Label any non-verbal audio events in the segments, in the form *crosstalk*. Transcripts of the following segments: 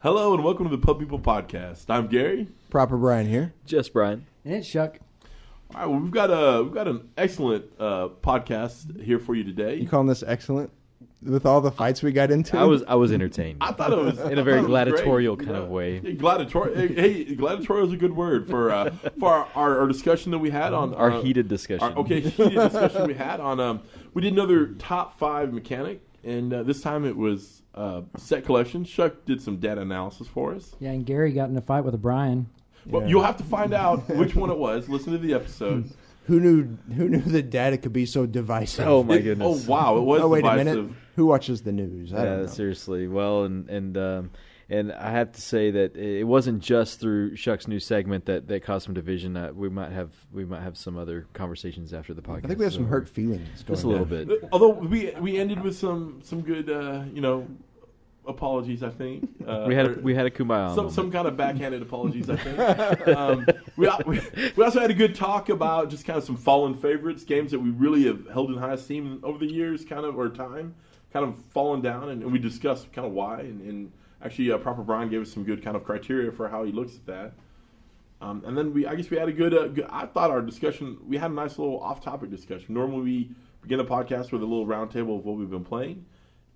Hello and welcome to the Pub People Podcast. I'm Gary. Proper Brian here. Just Brian. And it's Chuck. All right, well, we've got a we've got an excellent uh, podcast here for you today. You calling this excellent? With all the fights we got into? I was I was entertained. I thought it was In a very thought it was gladiatorial kind you of way. Yeah, gladiatorial. hey, gladiatorial is a good word for uh, for our, our, our discussion that we had on Our uh, heated discussion. our- okay, heated discussion we had on. Um, we did another top five mechanic, and uh, this time it was uh, set collection. Chuck did some data analysis for us. Yeah, and Gary got in a fight with a Brian. Well, Yeah. you'll have to find out which one it was. Listen to the episode. *laughs* Who knew? Who knew that data could be so divisive? Oh my It- goodness. Oh wow, it was Oh, wait divisive. a minute. Who watches the news? I don't Yeah, know. seriously. Well, and and um, and I have to say that it wasn't just through Chuck's new segment that, that caused some division. Uh, we might have we might have some other conversations after the podcast. I think we have some hurt feelings. Going Just a little on. bit. Although we we ended with some some good uh, you know apologies. I think *laughs* uh, We had a, we had a kumbaya. some some kind of backhanded apologies. I think *laughs* um, we, we we also had a good talk about just kind of some fallen favorites, games that we really have held in high esteem over the years, kind of or time, kind of fallen down, and, and we discussed kind of why. And, and actually, uh, proper Brian gave us some good kind of criteria for how he looks at that. Um, and then we, I guess we had a good, uh, good. I thought our discussion. We had a nice little off-topic discussion. Normally we begin a podcast with a little roundtable of what we've been playing,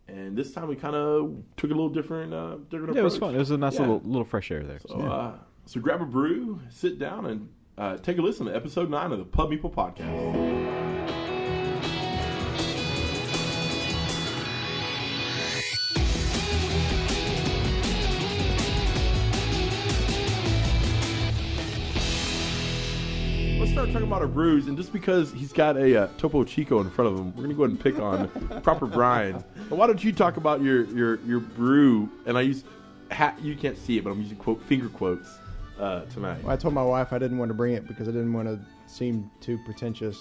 and this time we kind of took a little different, uh, different Yeah, it was fun. It was a nice Yeah. little little fresh air there. So, uh, so grab a brew, sit down, and uh, take a listen to episode nine of the Pub People Podcast. Talking about a bruise, and just because he's got a uh, Topo Chico in front of him, we're gonna go ahead and pick on *laughs* proper Brian. But why don't you talk about your your your brew? And I use ha- you can't see it, but I'm using quote finger quotes uh, tonight. Well, I told my wife I didn't want to bring it because I didn't want to seem too pretentious,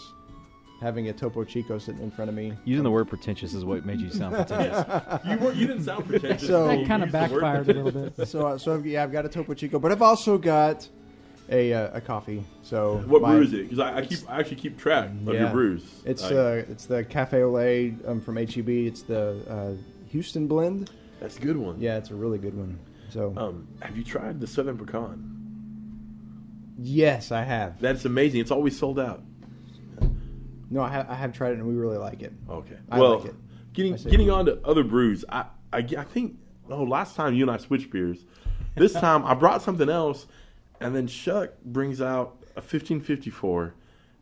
having a Topo Chico sitting in front of me. Using the word pretentious is what made you sound pretentious. *laughs* You were you didn't sound pretentious. So- That kind of used the word backfired a little bit. So, uh, so yeah, I've got a Topo Chico, but I've also got a uh, a coffee. So What my- brew is it? Because I, I keep I actually keep track of your brews. It's I- uh, it's the Cafe Ole um, from HEB. It's the uh, Houston blend. that's a good one. Yeah, it's a really good one. So Um, have you tried the Southern Pecan? yes, I have. That's amazing. It's always sold out. No, I have, I have tried it and we really like it. Okay. I well, like it. getting getting on to other brews, I, I I think oh last time you and I switched beers. This *laughs* time I brought something else, and then Chuck brings out a 1554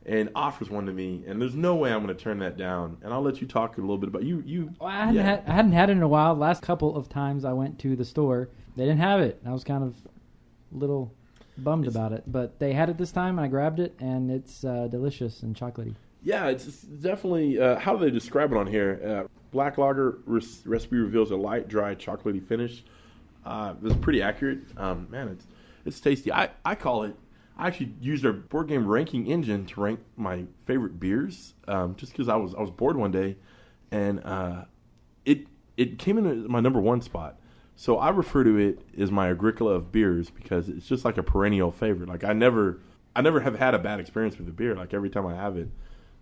and offers one to me, and there's no way I'm going to turn that down. And I'll let you talk a little bit about you. You Well, I hadn't, yeah. had, I hadn't had it in a while. Last couple of times I went to the store, they didn't have it. I was kind of a little bummed It's- about it, but they had it this time, and I grabbed it, and it's uh, delicious and chocolatey. Yeah, it's, definitely. Uh, how do they describe it on here? Uh, black lager res- recipe reveals a light, dry, chocolatey finish. Uh, it's pretty accurate. Um, man, it's it's tasty. I, I call it. I actually used our board game ranking engine to rank my favorite beers, um, just because I was I was bored one day, and uh, it it came in my number one spot. So I refer to it as my Agricola of beers because it's just like a perennial favorite. Like I never I never have had a bad experience with the beer. Like every time I have it,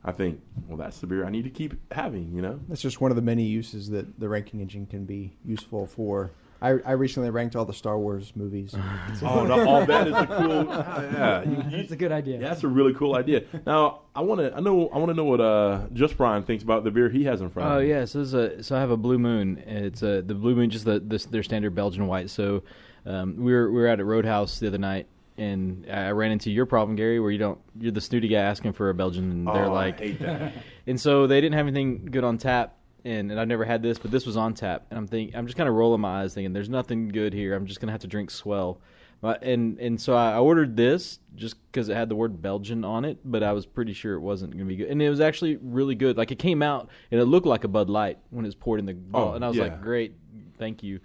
I think, well, that's the beer I need to keep having. You know. That's just one of the many uses that the ranking engine can be useful for. I, I recently ranked all the Star Wars movies. *laughs* Oh, no, all that is a cool. yeah, you- you- That's a good idea. yeah, that's a really cool idea. Now I want to. I know. I want to know what uh, Just Brian thinks about the beer he has in front. Oh of him. yeah, so there's a so I have a Blue Moon. and It's a the Blue Moon, just the this, their standard Belgian white. So um, we were we were at a Roadhouse the other night, and I ran into your problem, Gary, where you don't you're the snooty guy asking for a Belgian, and Oh, they're I like, hate that. *laughs* and so they didn't have anything good on tap. And, and I've never had this, but this was on tap, and I'm thinking I'm just kind of rolling my eyes, thinking there's nothing good here. I'm just gonna have to drink swell, but, and and so I ordered this just because it had the word Belgian on it, but I was pretty sure it wasn't gonna be good, and it was actually really good. Like it came out and it looked like a Bud Light when it was poured in the bottle, Oh, and I was yeah. like, great, thank you.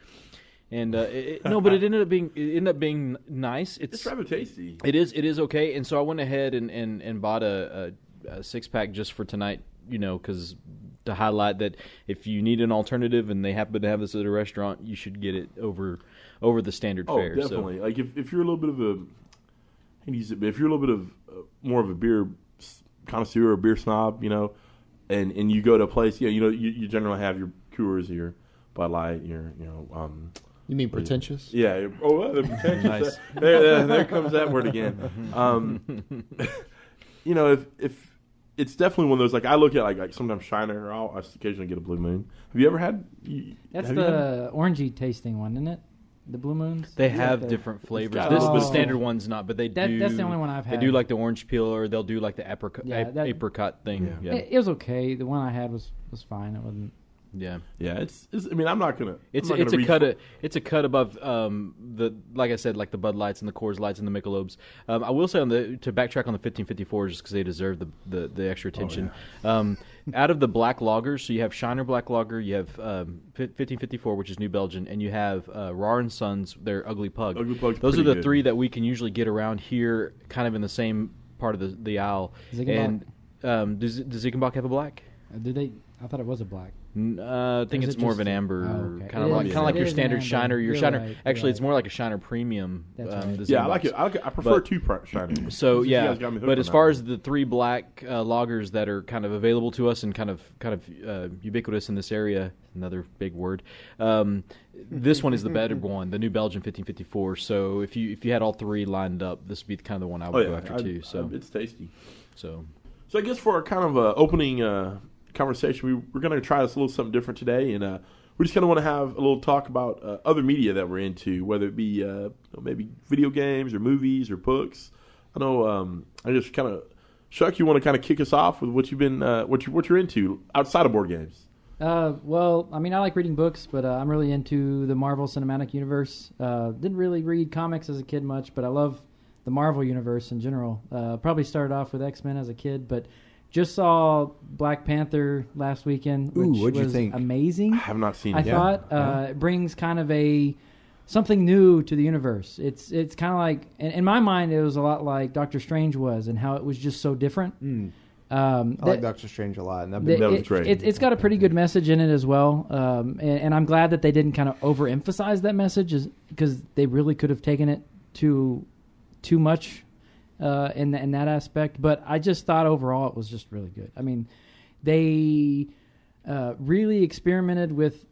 And uh, it, no, but it ended up being it ended up being nice. It's It's rather tasty. it is. It is okay. And so I went ahead and and, and bought a, a, a six pack just for tonight. You know, because to highlight that if you need an alternative and they happen to have this at a restaurant, you should get it over over the standard Oh, fare. definitely. Like if, if you're a little bit of a, I use it, but if you're a little bit of uh, more of a beer connoisseur or beer snob, you know, and and you go to a place, yeah, you know, you, you generally have your Coors, your Bud Light, your you know, um, You mean pretentious? Yeah. Oh, well, the pretentious. Nice. there, there, there comes that word again. Um, *laughs* you know, if if it's definitely one of those like I look at like like sometimes Shiner, or I'll, I occasionally get a Blue Moon. Have you ever had? You, That's have had- the orangey tasting one, isn't it? The blue moons. They Is have the- different flavors. got This a the little- standard one's not, but they That- do. that's the only one I've They had. do like the orange peel, or they'll do like the apricot, Yeah, ap- that- apricot thing. Yeah. Yeah, It, it was okay. The one I had was was fine. It wasn't. Yeah. Yeah, it's, it's. I mean, I'm not gonna. It's not it's a gonna cut. reach A, it's a cut above um, the like I said, like the Bud Lights and the Coors Lights and the Michelobs. Um, I will say on the to backtrack on the 1554s just because they deserve the, the, the extra Oh, attention. um, out of the black lagers, so you have Shiner Black Lager, you have um, 1554, which is New Belgium, and you have uh, Rar and Sons, their Ugly Pug. Ugly Pug's Those are the good. three that we can usually get around here, kind of in the same part of the the aisle. Ziegenbock? And um, does does Ziegenbock have a black? Uh, did they? I thought it was a black. N- Uh, I think it's it more of an amber, Oh, okay. kind of like kind of like your standard amber. Shiner. Your You're Shiner, right, you're actually, it's more like a Shiner Premium. That's um, right. Yeah, I like it. I like it. I prefer But- two pri- Shiners. *clears throat* So yeah, guys got me hooked but as far one. as the three black uh, lagers that are kind of available to us and kind of kind of uh, ubiquitous in this area, another big word. Um, this one is the better *laughs* one, the New Belgium 1554. So if you if you had all three lined up, this would be the kind of the one I oh would yeah, go after I- too. So I- it's tasty. so So I guess for our kind of uh, opening uh, conversation, we, we're going to try this a little something different today, and uh, we just kind of want to have a little talk about uh, other media that we're into, whether it be uh, maybe video games or movies or books. I know um, I just kind of Chuck, you want to kind of kick us off with what you've been uh, what you what you're into outside of board games. Uh, well, I mean, I like reading books, but uh, I'm really into the Marvel Cinematic Universe. Didn't really read comics as a kid much, but I love the Marvel universe in general. Uh, probably started off with X Men as a kid, but just saw Black Panther last weekend, Ooh, which what'd you was think? amazing. I have not seen I it. Yeah. thought uh, it brings kind of a something new to the universe. It's it's kind of like in, in my mind it was a lot like Doctor Strange was, and how it was just so different. Mm. Um, I like that- Doctor Strange a lot, and that That was it, great. It, it's got a pretty good message in it as well, um, and, and I'm glad that they didn't kind of overemphasize that message, because they really could have taken it to too much uh, in the, in that aspect. But I just thought overall it was just really good. I mean, they uh, really experimented with.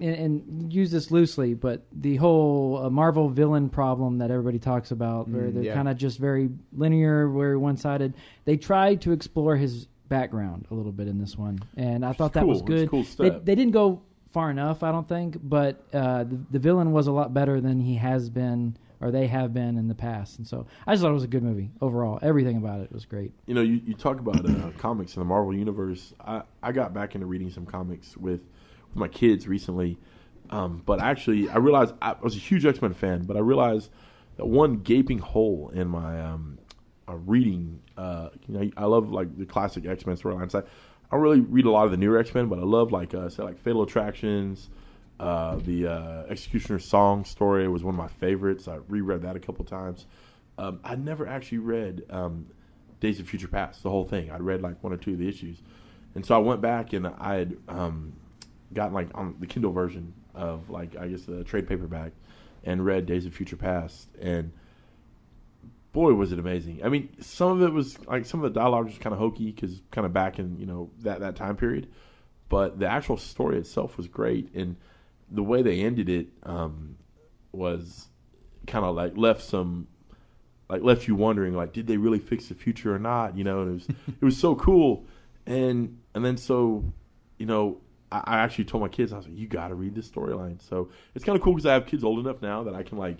And, and use this loosely, but the whole uh, Marvel villain problem that everybody talks about, where Mm, they're yeah. kind of just very linear, very one-sided. They tried to explore his background a little bit in this one, and I thought that cool. was good. cool They, they didn't go far enough, I don't think, but uh, the, the villain was a lot better than he has been or they have been in the past, and so I just thought it was a good movie overall. Everything about it was great. you know, you, you talk about uh, comics in the Marvel universe. I, I got back into reading some comics with with my kids recently, um, but actually I realized I was a huge X Men fan, but I realized that one gaping hole in my um, uh, reading. Uh, you know, I love like the classic X Men storylines. I, I don't really read a lot of the newer X Men, but I love like uh, say like Fatal Attractions. Uh, the uh, Executioner's Song story was one of my favorites. I reread that a couple times. Um, I never actually read um, Days of Future Past, the whole thing. I'd read like one or two of the issues, and so I went back and I had um, gotten like on the Kindle version of like I guess the trade paperback and read Days of Future Past, and boy was it amazing. I mean, some of it was like some of the dialogue was kind of hokey because kind of back in you know that that time period, but the actual story itself was great, and the way they ended it um, was kind of like left some like left you wondering like did they really fix the future or not you know? And it was it was so cool. And and then so you know I, I actually told my kids I was like you got to read this storyline. So it's kind of cool because I have kids old enough now that I can like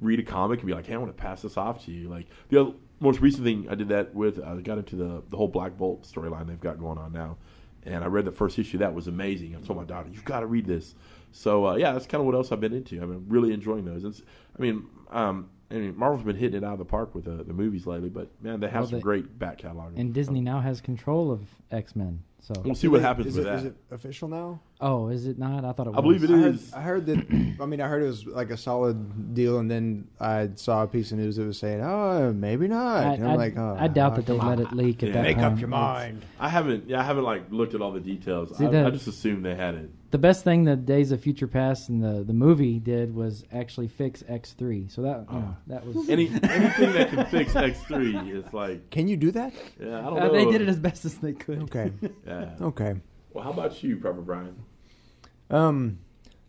read a comic and be like hey I want to pass this off to you. Like the other, most recent thing I did that with I got into the the whole Black Bolt storyline they've got going on now. And I read the first issue. That was amazing. I told my daughter you've got to read this so uh, yeah, that's kind of what else I've been into. I've been really enjoying those. It's, I mean, um, I mean, Marvel's been hitting it out of the park with uh, the movies lately, but man, they have Well, some they- great back catalog. And Disney now has control of X Men. So, We'll see what happens is with it, that. Is it official now? oh, is it not? I thought it was. I believe it I heard. I heard that. I mean, I heard it was like a solid deal, and then I saw a piece of news that was saying, "Oh, maybe not." I, and I'm I- like, "Oh, I doubt that they come let it leak at Yeah. that Make time. up your It's- mind." I haven't, yeah, I haven't like looked at all the details. See, I, the- I just assumed they had it. The best thing that Days of Future Past and the, the movie did was actually fix X three. So that you know, that was *laughs* Any anything that can fix X three is like, Can you do that? yeah, I don't Uh, know. they did it as best as they could. Okay. *laughs* Yeah. okay. Well, how about you, Proper Brian? Um,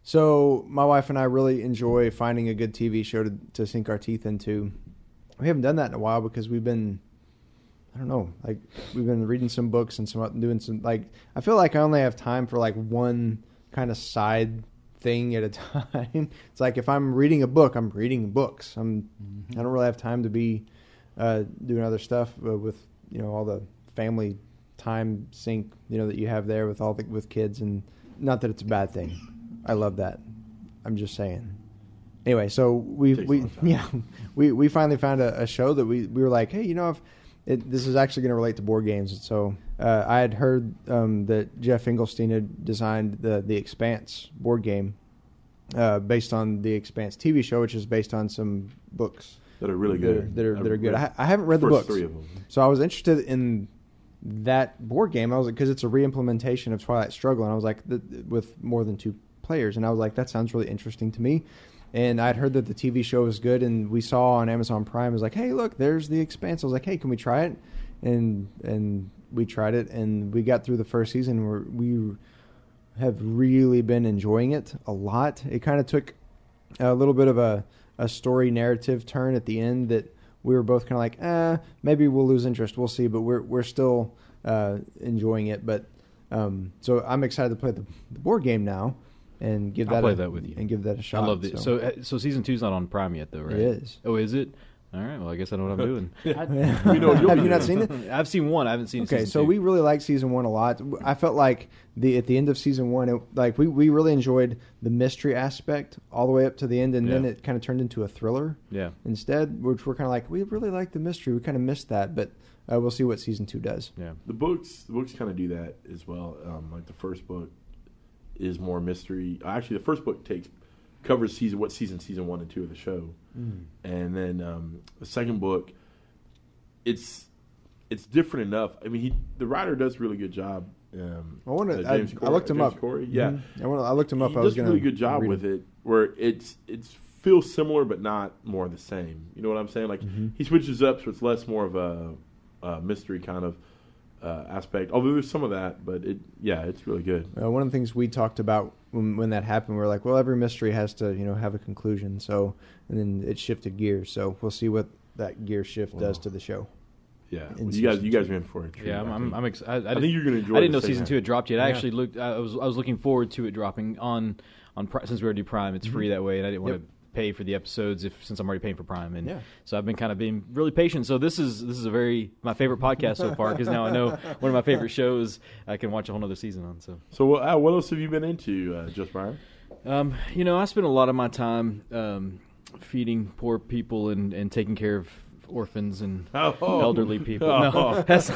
So my wife and I really enjoy finding a good TV show to, to sink our teeth into. We haven't done that in a while because we've been, I don't know, like we've been reading some books and some doing some like. I feel like I only have time for like one kind of side thing at a *laughs* time. it's like if I'm reading a book, I'm reading books. I'm I don't really have time to be uh, doing other stuff uh, with you know all the family time sync you know that you have there with all the with kids and not that it's a bad thing. I love that. I'm just saying. Anyway, so we we *laughs* yeah we we finally found a, a show that we we were like, hey, you know, if it, this is actually going to relate to board games. So uh, I had heard um, that Geoff Engelstein had designed the the Expanse board game uh, based on the Expanse TV show, which is based on some books That are really that are- good. That are, that are good. I, I haven't read the books, three of them. so I was interested in that board game. I was because it's a re-implementation of Twilight Struggle, and I was like, th- with more than two players, and I was like, that sounds really interesting to me. And I'd heard that the TV show was good, and we saw on Amazon Prime. Was like, hey, look, there's the Expanse. I was like, hey, can we try it? And and we tried it, and we got through the first season. Where we have really been enjoying it a lot. It kind of took a little bit of a, a story narrative turn at the end that we were both kind of like, eh, maybe we'll lose interest. We'll see, but we're we're still uh, enjoying it. But um, so I'm excited to play the, the board game now and give I'll that play a, that with you. and give that a shot. I love it. So, uh, so season two's not on Prime yet, though, right? It is. Oh, is it? All right. Well, I guess I know what I'm doing. *laughs* I, *laughs* We know what you'll have you not seen it? *laughs* I've seen one. I haven't seen. Okay, season so two. we really liked season one a lot. I felt like the at the end of season one, it, like we, we really enjoyed the mystery aspect all the way up to the end, and then it kind of turned into a thriller yeah. instead, which we're kind of like we really like the mystery. We kind of missed that, but uh, we'll see what season two does. Yeah. The books, the books kind of do that as well. Um, like the first book is more mystery. Actually, the first book takes covers season what season season one and two of the show, and then um, the second book, it's it's different enough. I mean, he the writer does a really good job. Um, I want uh. I, James I looked him James up. Corey, yeah. Mhm. I, wanna, I looked him up. He I was does a really good job with it, where it's it's feels similar but not more the same. You know what I'm saying? Like Mhm. he switches up, so it's less more of a, a mystery kind of uh, aspect. Although there's some of that, but it yeah, it's really good. Uh, one of the things we talked about when, when that happened, we were like, well, every mystery has to, you know, have a conclusion. So, and then it shifted gears. So we'll see what that gear shift does to the show. Yeah, In you guys, season you guys two. are in for it. Yeah, I'm. I'm, I'm ex- I, I, I didn't- think you're going to enjoy. I didn't know season second two had dropped yet. I Yeah. actually looked. I was I was looking forward to it dropping on on since we already do Prime. It's free that way, and I didn't want Yep. to pay for the episodes if since I'm already paying for Prime. And Yeah. so I've been kind of being really patient. So this is this is a very my favorite podcast so far because now I know one of my favorite shows I can watch a whole other season on. So. So, what, uh, what else have you been into, uh, Just Brian? Um, you know, I spend a lot of my time um, feeding poor people and, and taking care of orphans and Oh. elderly people. Oh. *laughs* No, that's,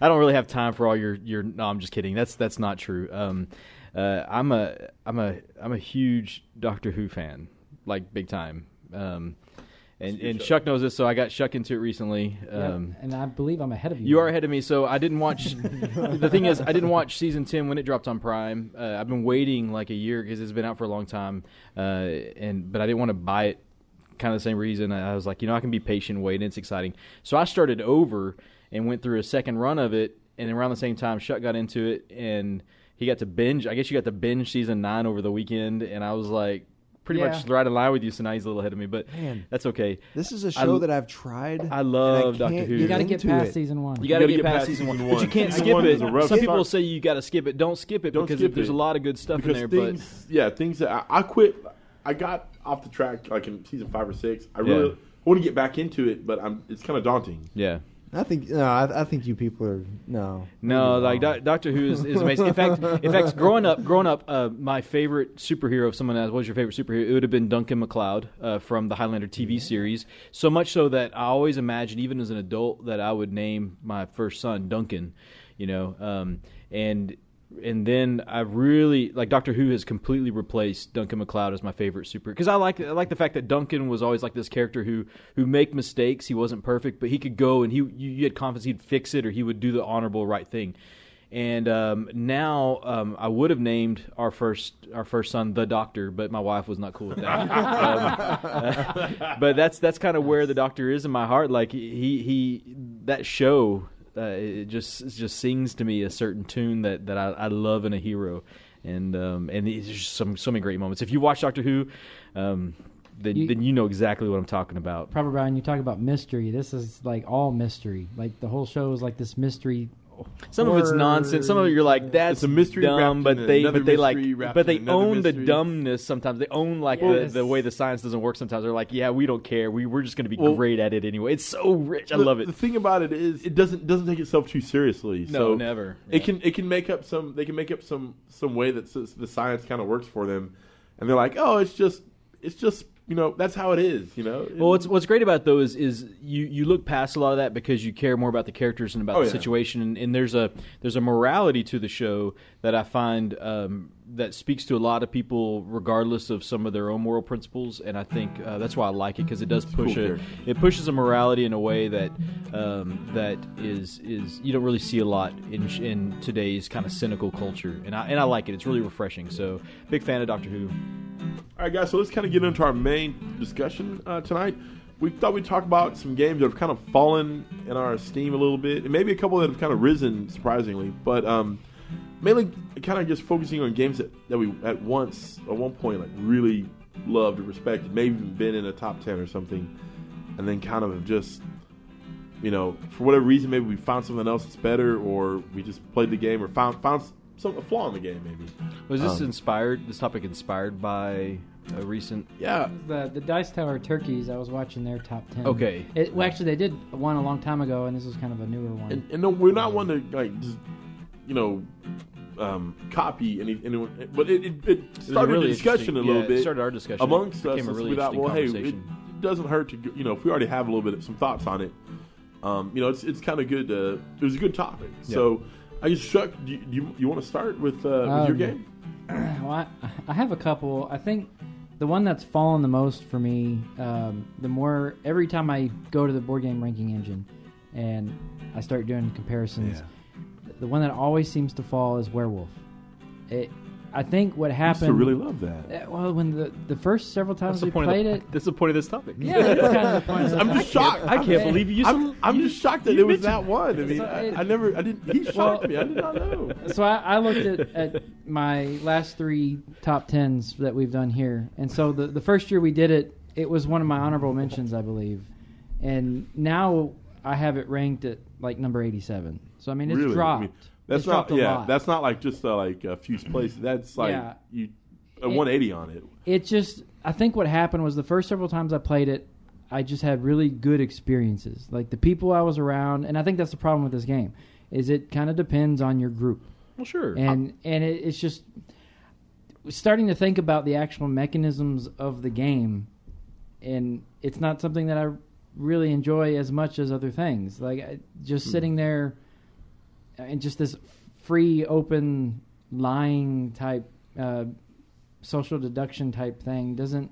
I don't really have time for all your your. No, I'm just kidding. That's that's not true. Um, uh, I'm a I'm a I'm a huge Doctor Who fan, like big time. Um, and It's a good and show. Chuck knows this, so I got Chuck into it recently. yeah, Um, and I believe I'm ahead of you. you are ahead of me, so I didn't watch. *laughs* the thing is, I didn't watch season ten when it dropped on Prime. Uh, I've been waiting like a year because it's been out for a long time, uh, and but I didn't want to buy it. Kind of the same reason. I was like, you know, I can be patient, wait. and It's exciting. So I started over and went through a second run of it, and around the same time, Chuck got into it, and he got to binge. I guess you got to binge season nine over the weekend, and I was like, pretty Yeah. much right in line with you. So now he's a little ahead of me, but Man. that's okay. This is a show l- that I've tried. I and love I Doctor Who. You got to get past it. season one. You got to get, get past past season season one, one. but you can't skip it. it. is a rough Some people say you got to skip it. Don't skip it Don't because skip there's it. a lot of good stuff in because there. things, yeah, things that I, I quit. I got off the track like in season five or six. I really Yeah. want to get back into it, but I'm. It's kind of daunting. yeah, I think no. I, I think you people are no. no, like. Doc- Doctor Who is, is amazing. In fact, in fact, *laughs* growing up, growing up, uh, my favorite superhero. If someone asked, "What's your favorite superhero?" It would have been Duncan MacLeod uh, from the Highlander TV series. So much so that I always imagined, even as an adult, that I would name my first son Duncan. You know, um, and and then I really like Doctor Who has completely replaced Duncan MacLeod as my favorite super because I like I like the fact that Duncan was always like this character who who make mistakes. He wasn't perfect, but he could go and he you, you had confidence he'd fix it or he would do the honorable right thing. And um, now um, I would have named our first our first son the Doctor, but my wife was not cool with that. um, *laughs* but that's that's kind of where the Doctor is in my heart. Like he he that show uh, it just it just sings to me a certain tune that that I, I love in a hero, and um, and there's just some so many great moments. If you watch Doctor Who, um, then You- then you know exactly what I'm talking about. Proper Brian, you talk about mystery. This is like all mystery. Like the whole show is like this mystery. Some of it's nonsense. Some of it you're like that's It's a mystery dumb, but they but they like but they own the dumbness sometimes. They own like Yes. the, the way the science doesn't work sometimes. They're like, yeah, we don't care. We we're just going to be Well- great at it anyway. It's so rich. I the, love it. The thing about it is, it doesn't doesn't take itself too seriously. No, so never. It can it can make up some they can make up some some way that the science kind of works for them, and they're like, oh, it's just it's just you know that's how it is. You know. Well, what's what's great about though is is you, you look past a lot of that because you care more about the characters and about Oh, the yeah. situation, and, and there's a there's a morality to the show that I find um, that speaks to a lot of people, regardless of some of their own moral principles, and I think uh, that's why I like it because it does push cool a it pushes a morality in a way that um, that is is you don't really see a lot in in today's kind of cynical culture, and I and I like it. It's really refreshing. So big fan of Doctor Who. All right, guys. So let's kind of get into our main discussion uh, tonight. We thought we'd talk about some games that have kind of fallen in our esteem a little bit, and maybe a couple that have kind of risen surprisingly. But um, mainly, kind of just focusing on games that, that we at once at one point like really loved and respected, maybe even been in a top ten or something, and then kind of have just you know for whatever reason maybe we found something else that's better, or we just played the game or found found some a flaw in the game maybe. Was this Um, inspired? This topic inspired by a recent Yeah, The the Dice Tower Turkeys. I was watching their top ten. Okay. It, well, actually, they did one a long time ago, and this was kind of a newer one. and, and no, we're not one to like just you know um, copy any, anyone, but it, it, it It started really a discussion a little yeah, bit It started our discussion amongst us. became a and really we thought, well, hey, it, doesn't hurt to you know if we already have a little bit of some thoughts on it. Um, you know, it's it's kind of good. To, it was a good topic. So, I guess Chuck, do you, do you, you want to start with uh, with your Um, game? *clears throat* well, I, I have a couple. I think the one that's fallen the most for me, um, the more every time I go to the board game ranking engine and I start doing comparisons, the one that always seems to fall is Werewolf. It, I think what happened. I really love that. Uh, Well, when the the first several times That's the we point played of it, the, That's the point of this topic. yeah, that's kind of the point. of *laughs* the I'm just shocked. I can't believe you. I'm, I'm you- just shocked that it was that one. I mean, So I, it- I never, I didn't. He shocked me. I did not know. *laughs* so I, I looked at, at my last three top tens that we've done here, and so the the first year we did it, it was one of my honorable mentions, I believe, and now I have it ranked at like number eighty seven. So I mean, it's really? I dropped. mean, that's not. Yeah, lot. that's not like just uh, like a few places. That's like Yeah. you a It- 180 on it. it just I think what happened was the first several times I played it, I just had really good experiences. Like the people I was around, and I think that's the problem with this game, is it kind of depends on your group. Well, sure. and and it, it's just starting to think about the actual mechanisms of the game, and it's not something that I really enjoy as much as other things. Like I, just Hmm. sitting there and just this free, open, lying type, uh, social deduction type thing doesn't.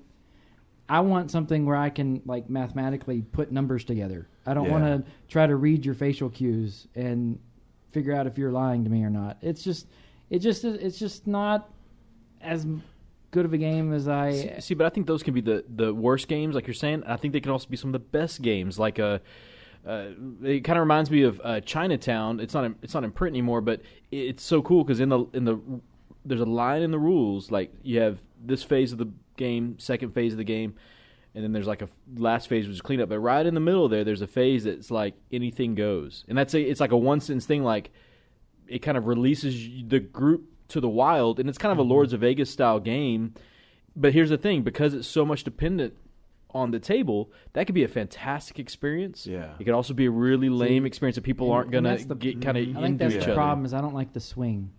I want something where I can like mathematically put numbers together. I don't Yeah. want to try to read your facial cues and figure out if you're lying to me or not. It's just, it just, it's just not as good of a game as I. See, see, but I think those can be the, the worst games, like you're saying. I think they can also be some of the best games. Like uh, uh, it kind of reminds me of uh, Chinatown. It's not in, it's not in print anymore, but it's so cool because in the in the there's a line in the rules. Like you have this phase of the game, second phase of the game, and then there's like a last phase which is cleanup. But right in the middle there, there's a phase that's like anything goes, and that's a it's like a one sentence thing. Like it kind of releases the group to the wild, and it's kind of a Mm-hmm. Lords of Vegas style game. But here's the thing: because it's so much dependent on the table, that could be a fantastic experience. Yeah. it could also be a really lame experience that people and- aren't gonna that's the- get kind of I think that's each the other. problem is I don't like the swing.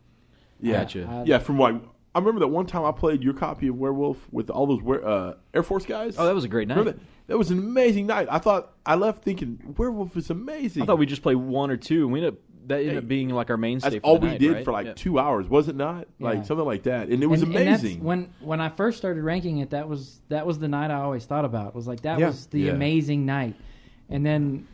Yeah, Gotcha. I- yeah. From what I remember, that one time I played your copy of Werewolf with all those were- uh, Air Force guys. Oh, that was a great night. That? That was an amazing night. I thought I left thinking Werewolf is amazing. I thought we just played one or two, and we ended up that ended Hey, up being like our mainstay. That's for all the we night, did right? for like Yeah. two hours, was it not? Like Yeah. something like that, and it was and, and amazing. when when I first started ranking it, that was that was the night I always thought about. Was like that Yeah. was the Yeah. amazing night, and then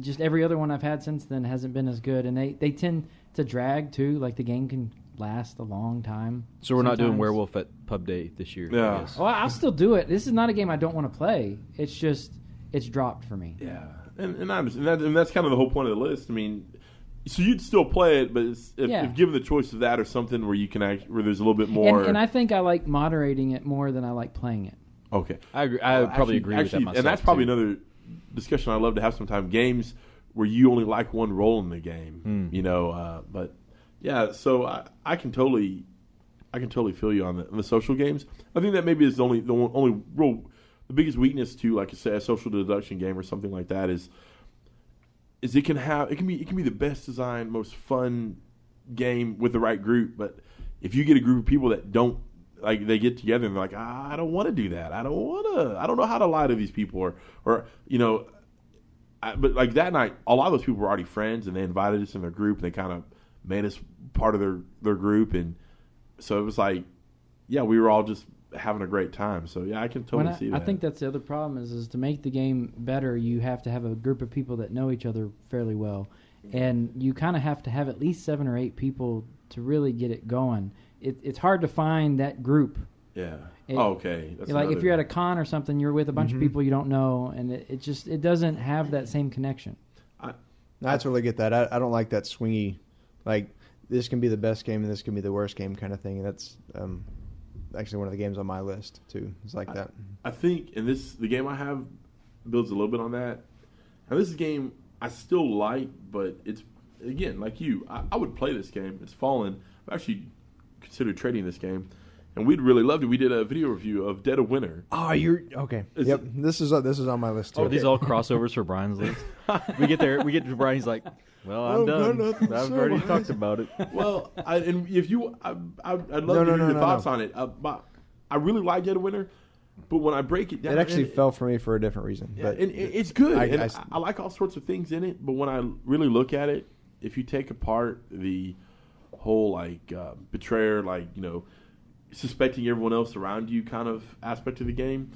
just every other one I've had since then hasn't been as good. And they they tend to drag too. Like the game can last a long time. So we're not doing. Werewolf at Pub Day this year. I Yeah. guess. Oh, well, I'll still do it. This is not a game I don't want to play. It's just it's dropped for me. Yeah, and and, I understand, and, that, and that's kind of the whole point of the list. I mean, So you'd still play it, but it's, if, Yeah. if given the choice of that or something where you can act, where there's a little bit more. And, and I think I like moderating it more than I like playing it. okay, I agree, I would probably Actually- agree actually, with that and that's probably too. another discussion I love to have sometime. Games where you only like one role in the game, Hmm. you know. Uh, but yeah, so I, I can totally, I can totally feel you on the, on the social games. I think that maybe is the only the only real the biggest weakness to like I say a social deduction game or something like that is is it can have it can be it can be the best designed, most fun game with the right group, but if you get a group of people that don't like they get together and they're like, I don't want to do that. I don't want to. I don't know how to lie to these people, or or you know. I, but like that night, a lot of those people were already friends, and they invited us in their group. And they kind of made us part of their their group, and so it was like, yeah, we were all just having a great time. So yeah, I can totally I, see that. I think that's the other problem is is to make the game better, you have to have a group of people that know each other fairly well, and you kind of have to have at least seven or eight people to really get it going. It, it's hard to find that group. yeah. It- oh, okay. That's like if you're at a con or something, you're with a bunch of people you don't know, and it, it just it doesn't have that same connection. I totally get that. I, I don't like that swingy, like this can be the best game and this can be the worst game kind of thing. And that's um, actually one of the games on my list too. It's like that. I think, and this the game I have builds a little bit on that. And this is a game I still like, but it's again like you. I, I would play this game. It's Fallen. I've actually considered trading this game, and we'd really loved it. We did a video review of Dead of Winter. Oh, you're okay. Is yep, it- this is uh, this is on my list too. Are these all crossovers for Brian's list? *laughs* we get there, we get to Brian. He's like, "Well, I'm Oh, done. no, nothing I've so already much." talked about it." *laughs* well, I, and if you, I, I, I'd love No, to no, hear no, your no, thoughts no. on it. Uh, but I really like Dead of Winter, but when I break it down, It actually and- fell for me for a different reason. Yeah, but and it- it's good. I- and I I, s- I like all sorts of things in it, but when I really look at it, if you take apart the whole like uh, betrayer, like you know, suspecting everyone else around you kind of aspect of the game,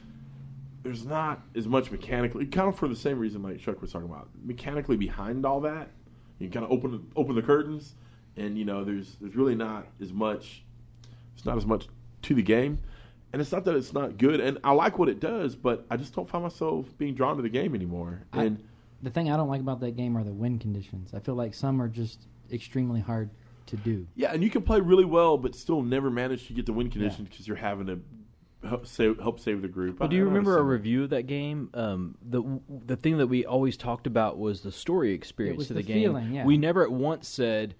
there's not as much mechanically. Kind of for the same reason like Chuck was talking about, mechanically behind all that, you kind of open open the curtains, and you know, there's there's really not as much. It's not as much to the game. And it's not that it's not good, and I like what it does, but I just don't find myself being drawn to the game anymore. I- And The thing I don't like about that game are the win conditions. I feel like some are just extremely hard to do. yeah, and you can play really well, but still never manage to get the win conditions because you're having to help save, help save the group. Well, do you I remember our review of that game? Um, the the thing that we always talked about was the story experience of the, the game. feeling, yeah. We never at once said,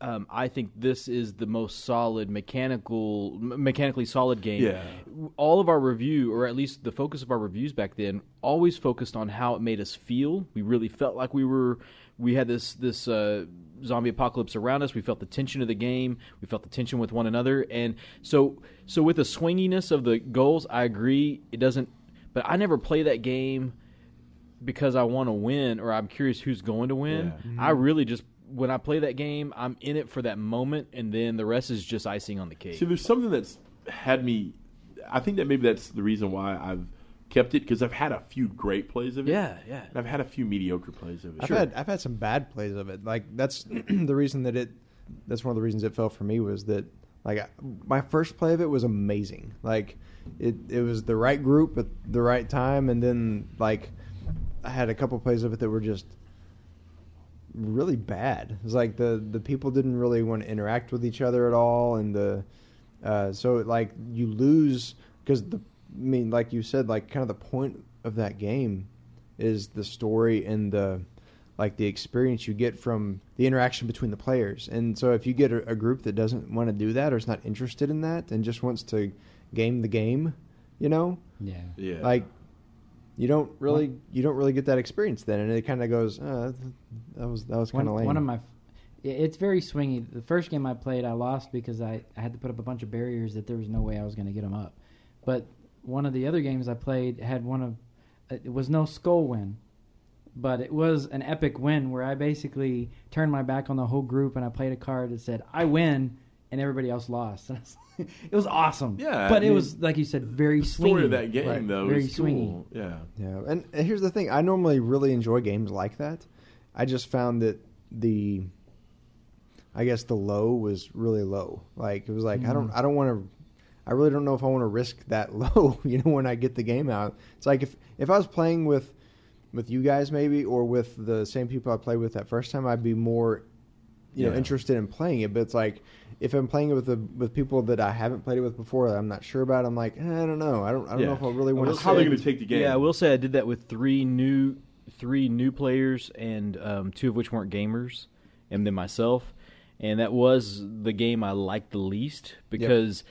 um, "I think this is the most solid mechanical, m- mechanically solid game." Yeah. All of our review, or at least the focus of our reviews back then, always focused on how it made us feel. We really felt like we were, we had this this uh, zombie apocalypse around us. We felt the tension of the game. We felt the tension with one another, and so so with the swinginess of the goals, I agree. It doesn't, but I never play that game because I want to win or I'm curious who's going to win. Yeah. Mm-hmm. I really just when I play that game, I'm in it for that moment, and then the rest is just icing on the cake. See, there's something that's had me. I think that maybe that's the reason why I've kept it because I've had a few great plays of it. Yeah, yeah. And I've had a few mediocre plays of it. I've had I've had some bad plays of it. Like that's *clears throat* the reason that it. That's one of the reasons it fell for me was that like I- my first play of it was amazing. Like it it was the right group at the right time, and then like I had a couple plays of it that were just really bad. It's like the the people didn't really want to interact with each other at all, and the uh, so like you lose because the I mean like you said like kind of the point of that game is the story and the like the experience you get from the interaction between the players. And so if you get a, a group that doesn't want to do that or is not interested in that and just wants to game the game, you know, Yeah. yeah. like you don't really you don't really get that experience then, and it kind of goes uh, that was that was kind of lame. one of my, it's very swingy. The first game I played, I lost because I, I had to put up a bunch of barriers that there was no way I was going to get them up. But one of the other games I played had one of, it was no skull win, but it was an epic win where I basically turned my back on the whole group and I played a card that said I win and everybody else lost. And I was- it was awesome. Yeah, but I it mean, was like you said, very the swingy. story of that game Right. though Very is swingy. cool. Yeah. Yeah, and, and here's the thing: I normally really enjoy games like that. I just found that the, I guess the low was really low. Like it was like I don't, mm. I don't want to, I really don't know if I want to risk that *laughs* low. You know, when I get the game out, it's like if if I was playing with, with you guys maybe or with the same people I played with that first time, I'd be more you know interested in playing it. But it's like if I'm playing it with the, with people that I haven't played it with before, that I'm not sure about. I'm like, eh, I don't know. I don't. I don't Yeah. know if I really want Well, to. how are they going to take the game? Yeah, I will say I did that with three new three new players, and um, two of which weren't gamers, and then myself. And that was the game I liked the least because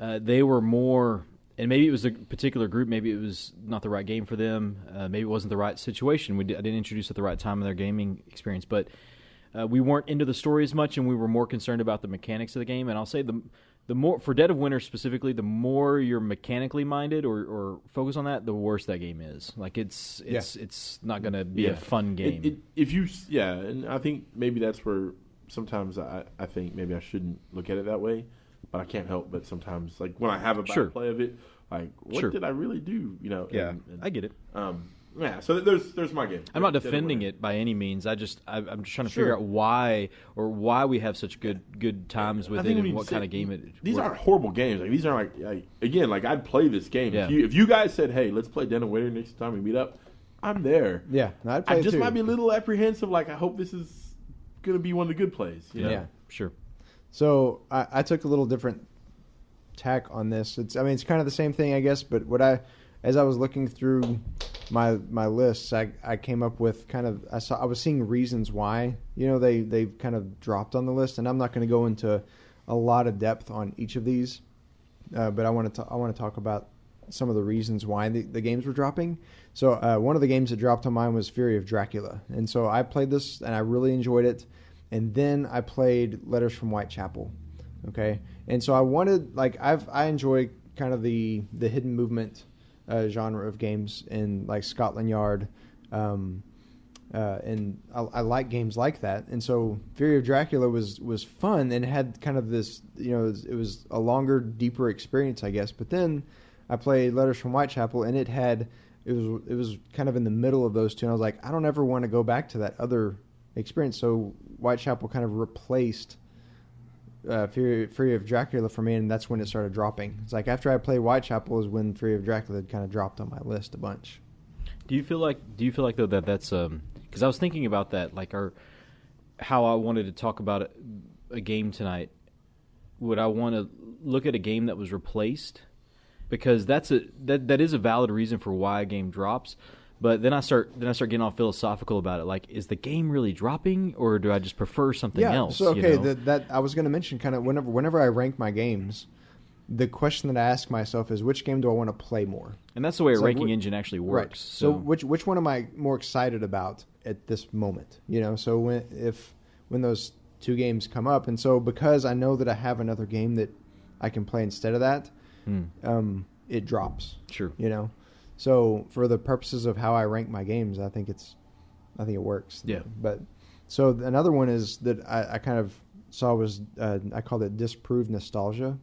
uh, they were more. And maybe it was a particular group. Maybe it was not the right game for them. Uh, maybe it wasn't the right situation. We did, I didn't introduce at the right time in their gaming experience, but uh, we weren't into the story as much, and we were more concerned about the mechanics of the game. And I'll say the the more for Dead of Winter specifically, the more you're mechanically minded or, or focus on that, the worse that game is. Like it's it's it's not going to be Yeah. a fun game. it- if you, yeah, and I think maybe that's where sometimes I, I think maybe I shouldn't look at it that way, but I can't help but sometimes like when I have a bad Sure. play of it, like what Sure. did I really do? You know? yeah, and- and, I get it. Um, yeah. So there's there's my game. I'm not Dead defending it by any means. I just I, I'm just trying to Sure. figure out why or why we have such good good times with it and what say- kind of game it. These aren't horrible games. Like these aren't like, like again, like I'd play this game. Yeah. If you if you guys said, "Hey, let's play Dead of Winter next time we meet up," I'm there. Yeah, I'd play I just too. might be a little apprehensive. Like I hope this is gonna be one of the good plays. You know? Yeah. sure. So I, I took a little different tack on this. It's I mean it's kind of the same thing I guess, but what I as I was looking through my my lists, I I came up with kind of I saw I was seeing reasons why you know they they kind of dropped on the list, and I'm not going to go into a lot of depth on each of these, uh, but I want to I want to talk about some of the reasons why the, the games were dropping. So uh, one of the games that dropped on mine was Fury of Dracula, and so I played this and I really enjoyed it. And then I played Letters from Whitechapel, okay. And so I wanted like I've I enjoy kind of the the hidden movement uh, genre of games in like Scotland Yard. Um, uh, and I, I like games like that. And so Fury of Dracula was was fun and had kind of this, you know, it was, it was a longer, deeper experience, I guess. But then I played Letters from Whitechapel, and it had it was it was kind of in the middle of those two. And I was like, I don't ever want to go back to that other experience. So Whitechapel kind of replaced uh, Fury, Fury of Dracula for me, and that's when it started dropping. It's like after I played Whitechapel is when Fury of Dracula kind of dropped on my list a bunch. Do you feel like do you feel like though that that's um because I was thinking about that like our how I wanted to talk about a, a game tonight. Would I want to look at a game that was replaced? Because that's a that that is a valid reason for why a game drops. But then I start then I start getting all philosophical about it. Like, is the game really dropping, or do I just prefer something yeah, else? So you okay, know? that, that I was going to mention kind of whenever whenever I rank my games, the question that I ask myself is which game do I want to play more? and that's the way a it's like ranking what- engine actually Right. works. So, which which one am I more excited about at this moment? You know, so when if when those two games come up, and so because I know that I have another game that I can play instead of that, Hmm. um, it drops. Sure. You know, so for the purposes of how I rank my games, I think it's I think it works. Yeah. But so another one is that I, I kind of saw was uh, I called it disproved nostalgia.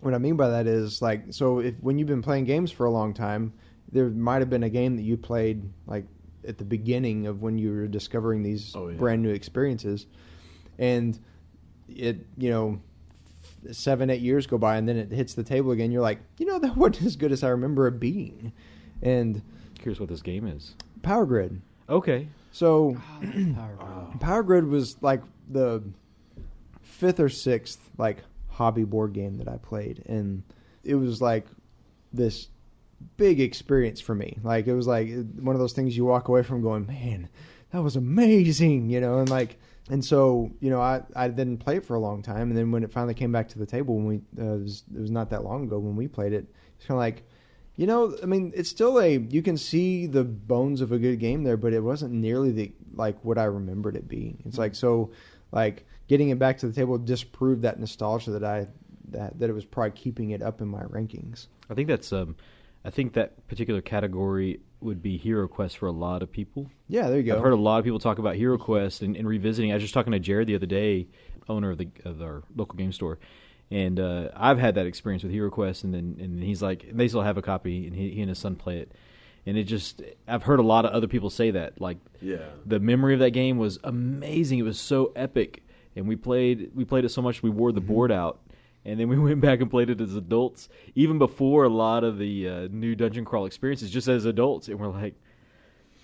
What I mean by that is like so if when you've been playing games for a long time, there might have been a game that you played like at the beginning of when you were discovering these Oh, yeah. brand new experiences, and it you know seven eight years go by and then it hits the table again. You're like you know that *laughs* wasn't as good as I remember it being, and Curious what this game is. Power Grid. Okay. So oh, *clears throat* Power Grid. Power Grid was like the fifth or sixth like hobby board game that I played, and it was like this big experience for me. Like it was like one of those things you walk away from going, man, that was amazing, you know, and like. And so, you know, I, I didn't play it for a long time, and then when it finally came back to the table, when we uh, it, was, it was not that long ago when we played it, it's kind of like, you know, I mean, it's still a you can see the bones of a good game there, but it wasn't nearly the like what I remembered it being. It's like so, like getting it back to the table disproved that nostalgia that I that that it was probably keeping it up in my rankings. I think that's um, I think that particular category would be Hero Quest for a lot of people. Yeah, there you go. I've heard a lot of people talk about Hero Quest and, and revisiting. I was just talking to Jared the other day, owner of the of our local game store, and uh, I've had that experience with Hero Quest. And then and he's like, they still have a copy, and he, he and his son play it. And it just, I've heard a lot of other people say that, like Yeah. the memory of that game was amazing. It was so epic, and we played we played it so much we wore the board out, and then we *laughs* went back and played it as adults, even before a lot of the uh, new dungeon crawl experiences, just as adults, and we're like,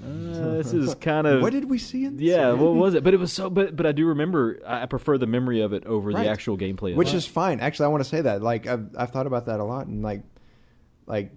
Uh, this is *laughs* kind of what did we see in this? yeah. What was it? But it was so. But but I do remember. I prefer the memory of it over Right. the actual gameplay. Which is fine. Actually, I want to say that. Like, I've I've thought about that a lot, and like, like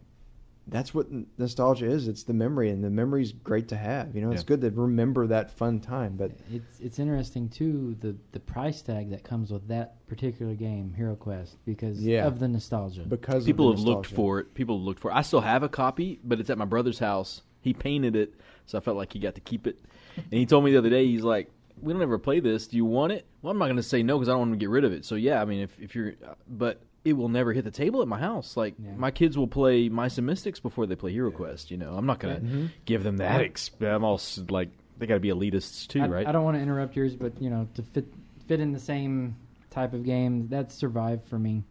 that's what nostalgia is. It's the memory, and the memory's great to have. You know, it's Yeah. good to remember that fun time. But It's it's interesting too the the price tag that comes with that particular game, Hero Quest, because Yeah. of the nostalgia. because people have the looked for it. People have looked for it. I still have a copy, but it's at my brother's house. He painted it, so I felt like he got to keep it. And he told me the other day, he's like, "We don't ever play this. Do you want it?" Well, I'm not going to say no because I don't want to get rid of it. So yeah, I mean, if if you're, uh, but it will never hit the table at my house. Like Yeah. my kids will play Mice and Mystics before they play Hero Quest. You know, I'm not going to Mhm. give them that. Exp- I'm all like, they got to be elitists too, I, right? I don't want to interrupt yours, but you know, to fit fit in the same type of game, that's Survive for me.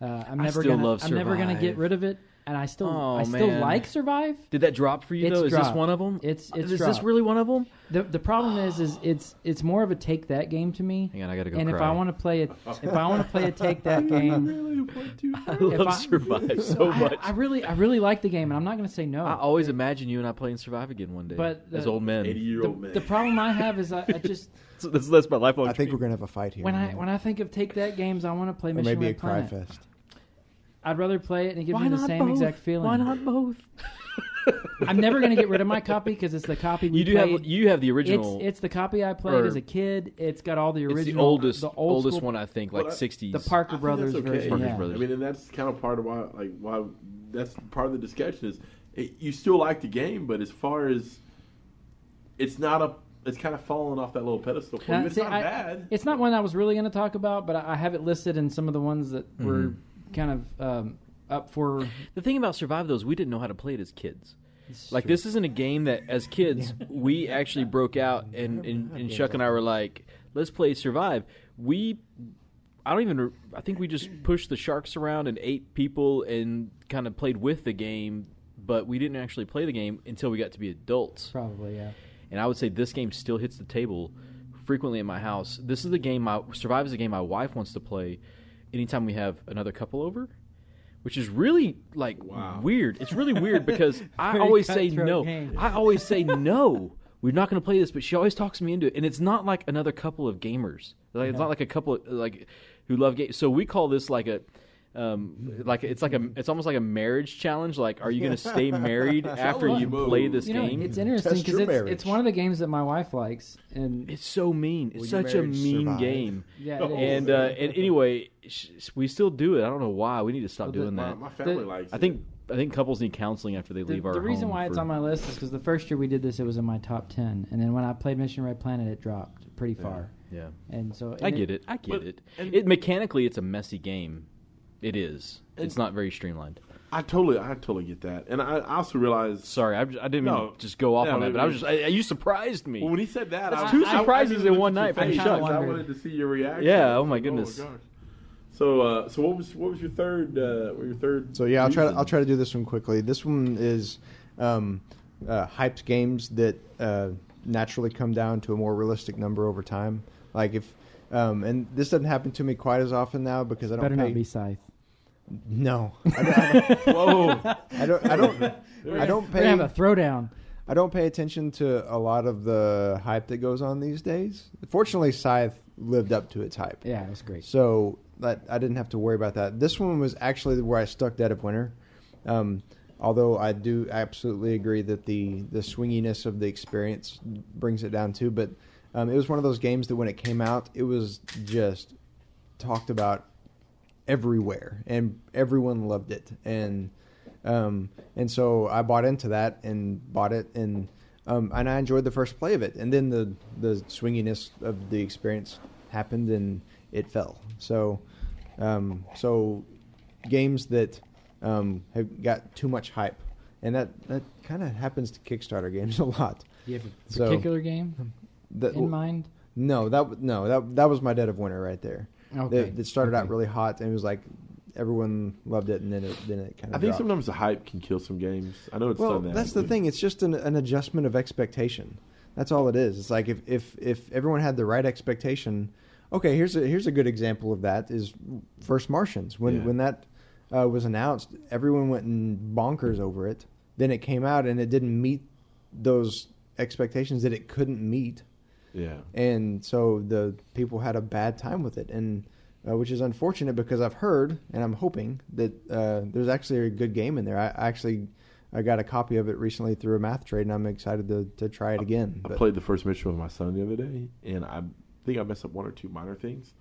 Uh, I'm I never still gonna love I'm never gonna get rid of it, and I still Oh, I still man. like Survive. Did that drop for you It's though? Is this one of them? It's it's is dropped. this really one of them? the the problem is is it's it's more of a take that game to me. Hang on, I got to go. and if. I want to play it, if I want to play a take that *laughs* game, really want to. I love I- Survive so I, much. I really I really like the game, and I'm not going to say no. I always imagine you and I playing Survive again one day, But as old men. Eighty year the, old man. the problem I have is I, I just *laughs* So that's, that's my lifelong. I think we're gonna have a fight here. when I when I think of take that games, I want to play or Mission maybe a Red cry Planet. fest. I'd rather play it and it gives Why me the not same both? exact feeling. Why not both? *laughs* I'm never going to get rid of my copy because it's the copy we You do played. have you have the original. It's, it's the copy I played or- as a kid. It's got all the original, it's original, the oldest the old oldest school, one I think, Well, like I- sixties. the Parker Brothers that's okay. version. Parker yeah. Brothers. I mean, and that's kind of part of why, like, why that's part of the discussion is it, you still like the game, but as far as it's not a, it's kind of falling off that little pedestal. For you. It's see, not I- bad. It's not one I was really going to talk about, but I I have it listed in some of the ones that were Mm-hmm. Kind of um, up for. The thing about Survive though is we didn't know how to play it as kids. It's Like true. this isn't a game that as kids we actually broke out *laughs* and, and, and Chuck and I were like, let's play Survive. We I don't even I think we just pushed the sharks around and ate people and kind of played with the game, but we didn't actually play the game until we got to be adults. probably yeah. And I would say this game still hits the table frequently in my house. This is the game my Survive is a game my wife wants to play anytime we have another couple over. Which is really like Wow. weird. It's really weird *laughs* because I always say no. game. I always say no. We're not going to play this, but she always talks me into it, and it's not like another couple of gamers. Like it's not like a couple of, like who love games. So we call this like a, um, like it's like a, it's almost like a marriage challenge. Like, are you going to stay married *laughs* after you Challenge play this You know, game? it's interesting Test because it's, marriage. it's one of the games that my wife likes, and It's so mean. It's Will such a marriage mean survive? game. yeah, Oh, it is. And uh, and anyway, sh- we still do it. I don't know why. We need to stop Well, doing my, that. my family The- likes. I it. think I think couples need counseling after they the, leave our the reason home why it's for- on my list is because the first year we did this, it was in my top ten, and then when I played Mission Red Planet, it dropped pretty far. Yeah, And so I and get it. I get but- it. and- It mechanically, it's a messy game. It is. It's not very streamlined. I totally, I totally get that, and I, I also realize. Sorry, I, I didn't mean to just go off No, on that, but I was just I, you surprised me. Well, when he said that, That's I, two I- I surprises in one night from face. I wanted to see your reaction. Yeah, oh my goodness. gosh. So, uh, so what was what was your third? Uh, what your third? So yeah, I'll try. To. I'll try to do this one quickly. This one is um, uh, hyped games that uh, naturally come down to a more realistic number over time. Like if, um, and this doesn't happen to me quite as often now because I don't better pay. not be Scythe. No, I don't. I don't, *laughs* Whoa! I don't. I don't, I don't We're gonna have pay. a throwdown. I don't pay attention to a lot of the hype that goes on these days. Fortunately, Scythe lived up to its hype. Yeah, it was great. So that I didn't have to worry about that. This one was actually where I stuck Dead of Winter. Um, although I do absolutely agree that the the swinginess of the experience brings it down too. But um, it was one of those games that when it came out, it was just talked about everywhere, and everyone loved it. And um, and so I bought into that and bought it, and um, and I enjoyed the first play of it. And then the the swinginess of the experience happened, and it fell. So um, so games that um, have got too much hype, and that that kind of happens to Kickstarter games *laughs* a lot. Do you have a So- particular game That, in mind? no, that no that that was my Dead of Winter right there. Okay. That, that started out really hot, and it was like everyone loved it, and then it then it kind of. I of. think sometimes the hype can kill some games. I know it's well, done that. that's the but- thing. It's just an, an adjustment of expectation. That's all it is. It's like if, if if everyone had the right expectation. Okay, here's a here's a good example of that is First Martians. When Yeah. when that uh, was announced, everyone went and bonkers over it. Then it came out and it didn't meet those expectations that it couldn't meet, Yeah. and so the people had a bad time with it, and uh, which is unfortunate because I've heard and I'm hoping that uh, there's actually a good game in there. I, I actually I got a copy of it recently through a math trade, and I'm excited to, to try it again. I But- played the first mission with my son the other day, and I think I messed up one or two minor things.